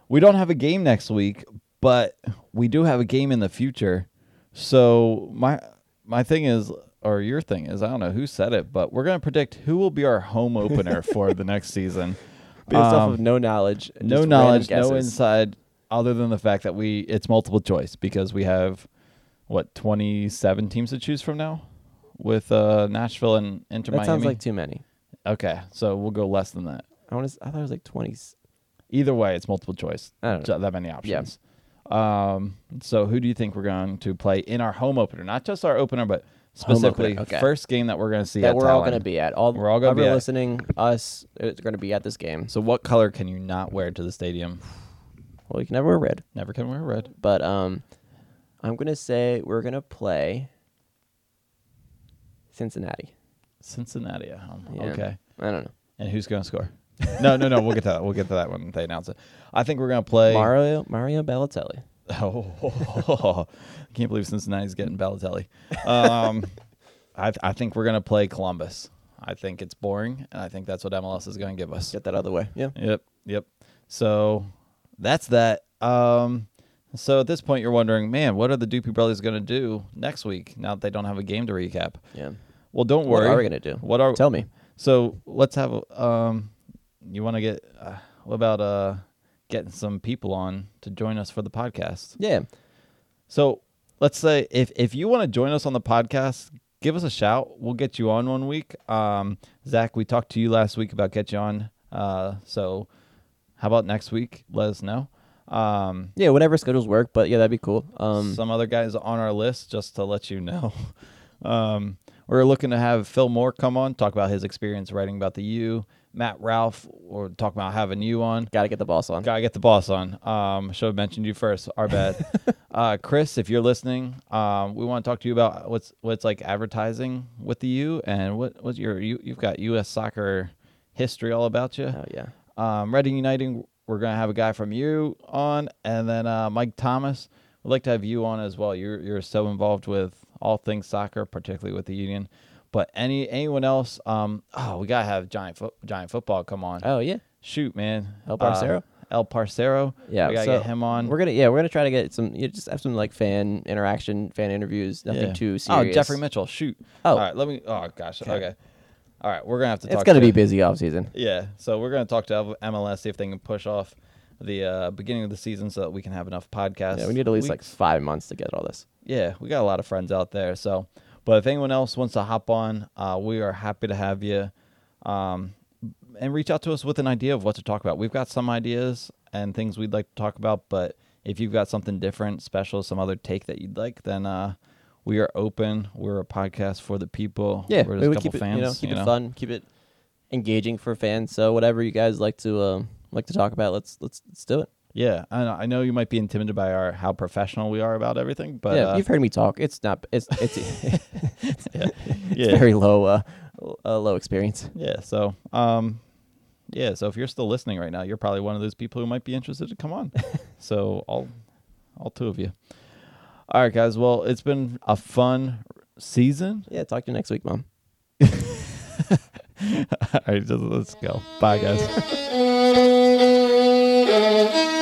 we don't have a game next week, but we do have a game in the future. So my my thing is, or your thing is, I don't know who said it, but we're gonna predict who will be our home opener for the next season. (laughs) Based off Um, of no knowledge, no knowledge, no inside, other than the fact that we it's multiple choice because we have what twenty seven teams to choose from now with uh, Nashville and Inter That Miami. sounds like too many. okay, so we'll go less than that. I want to. I thought it was like twenty. Either way, it's multiple choice. I don't know. Ju- That many options. Um, so who do you think we're going to play in our home opener? Not just our opener, but specifically okay. first game that we're going to see That at we're all going to be at. All We're all gonna be whoever at- listening, us, it's going to be at this game. So what color can you not wear to the stadium? Well, you can never wear red, Never can wear red. but um, I'm going to say we're going to play Cincinnati. Cincinnati at home. Yeah. Okay. I don't know. And who's going to score? (laughs) no, no, no. We'll get to that. We'll get to that when they announce it. I think we're going to play. Mario Mario Balotelli. (laughs) Oh, I can't believe Cincinnati's getting Balotelli. Um, (laughs) I, I think we're going to play Columbus. I think it's boring, and I think that's what MLS is going to give us. Get that out of the way. Yeah. Yep, yep. So that's that. Um, so at this point, you're wondering, man, what are the Doopy Brothers going to do next week now that they don't have a game to recap? Yeah. Well, don't worry. What are we gonna do? What are Tell me. So let's have. a- Um, you want to get? Uh, what about uh, getting some people on to join us for the podcast? Yeah. So let's say if if you want to join us on the podcast, give us a shout. We'll get you on one week. Um, Zach, we talked to you last week about get you on. Uh, so how about next week? Let us know. Um, Yeah. Whatever schedules work, but yeah, that'd be cool. Um. some other guys on our list just to let you know. (laughs) um, we're looking to have Phil Moore come on, talk about his experience writing about the U. Matt Ralph, or talk about having you on. Gotta get the boss on. Gotta get the boss on. Um, should have mentioned you first. Our bad. (laughs) uh, Chris, if you're listening, um, we want to talk to you about what's what's like advertising with the U and what what's your you you've got U.S. soccer history all about you. Oh yeah. Um, Reading United, we're gonna have a guy from you on, and then uh, Mike Thomas. We'd like to have you on as well. You're you're so involved with all things soccer, particularly with the Union. But any anyone else? Um, oh, we gotta have giant foot giant football come on. Oh yeah. Shoot, man, El Parcero? Uh, El Parcero. Yeah. we gotta so get him on. We're gonna yeah we're gonna try to get some you know, just have some like fan interaction, fan interviews. Nothing Yeah. too serious. Oh, Jeffrey Mitchell. Shoot. Oh. all right. Let me. Oh gosh. Okay. Okay. All right. We're gonna have to. It's talk gonna to, be busy off season. Yeah. So we're gonna talk to MLS see if they can push off the uh, beginning of the season so that we can have enough podcasts. Yeah, we need at least like five months to get all this. yeah, we got a lot of friends out there. So, but if anyone else wants to hop on, uh, we are happy to have you. Um, and reach out to us with an idea of what to talk about. We've got some ideas and things we'd like to talk about, but if you've got something different, special, some other take that you'd like, then uh, we are open. We're a podcast for the people. Yeah, We're just we a couple keep it fans. you know keep you it know? fun, keep it engaging for fans. So whatever you guys like to um like to talk about, let's let's let's do it. Yeah, I know, I know you might be intimidated by our how professional we are about everything, but yeah, uh, you've heard me talk. It's not it's it's (laughs) it's yeah. very low uh a low experience. Yeah. So, um, yeah. So if you're still listening right now, you're probably one of those people who might be interested to come on. (laughs) so all, all two of you. All right, guys. Well, it's been a fun season. Yeah, talk to you next week, mom. (laughs) All right, let's go. Bye, guys. (laughs)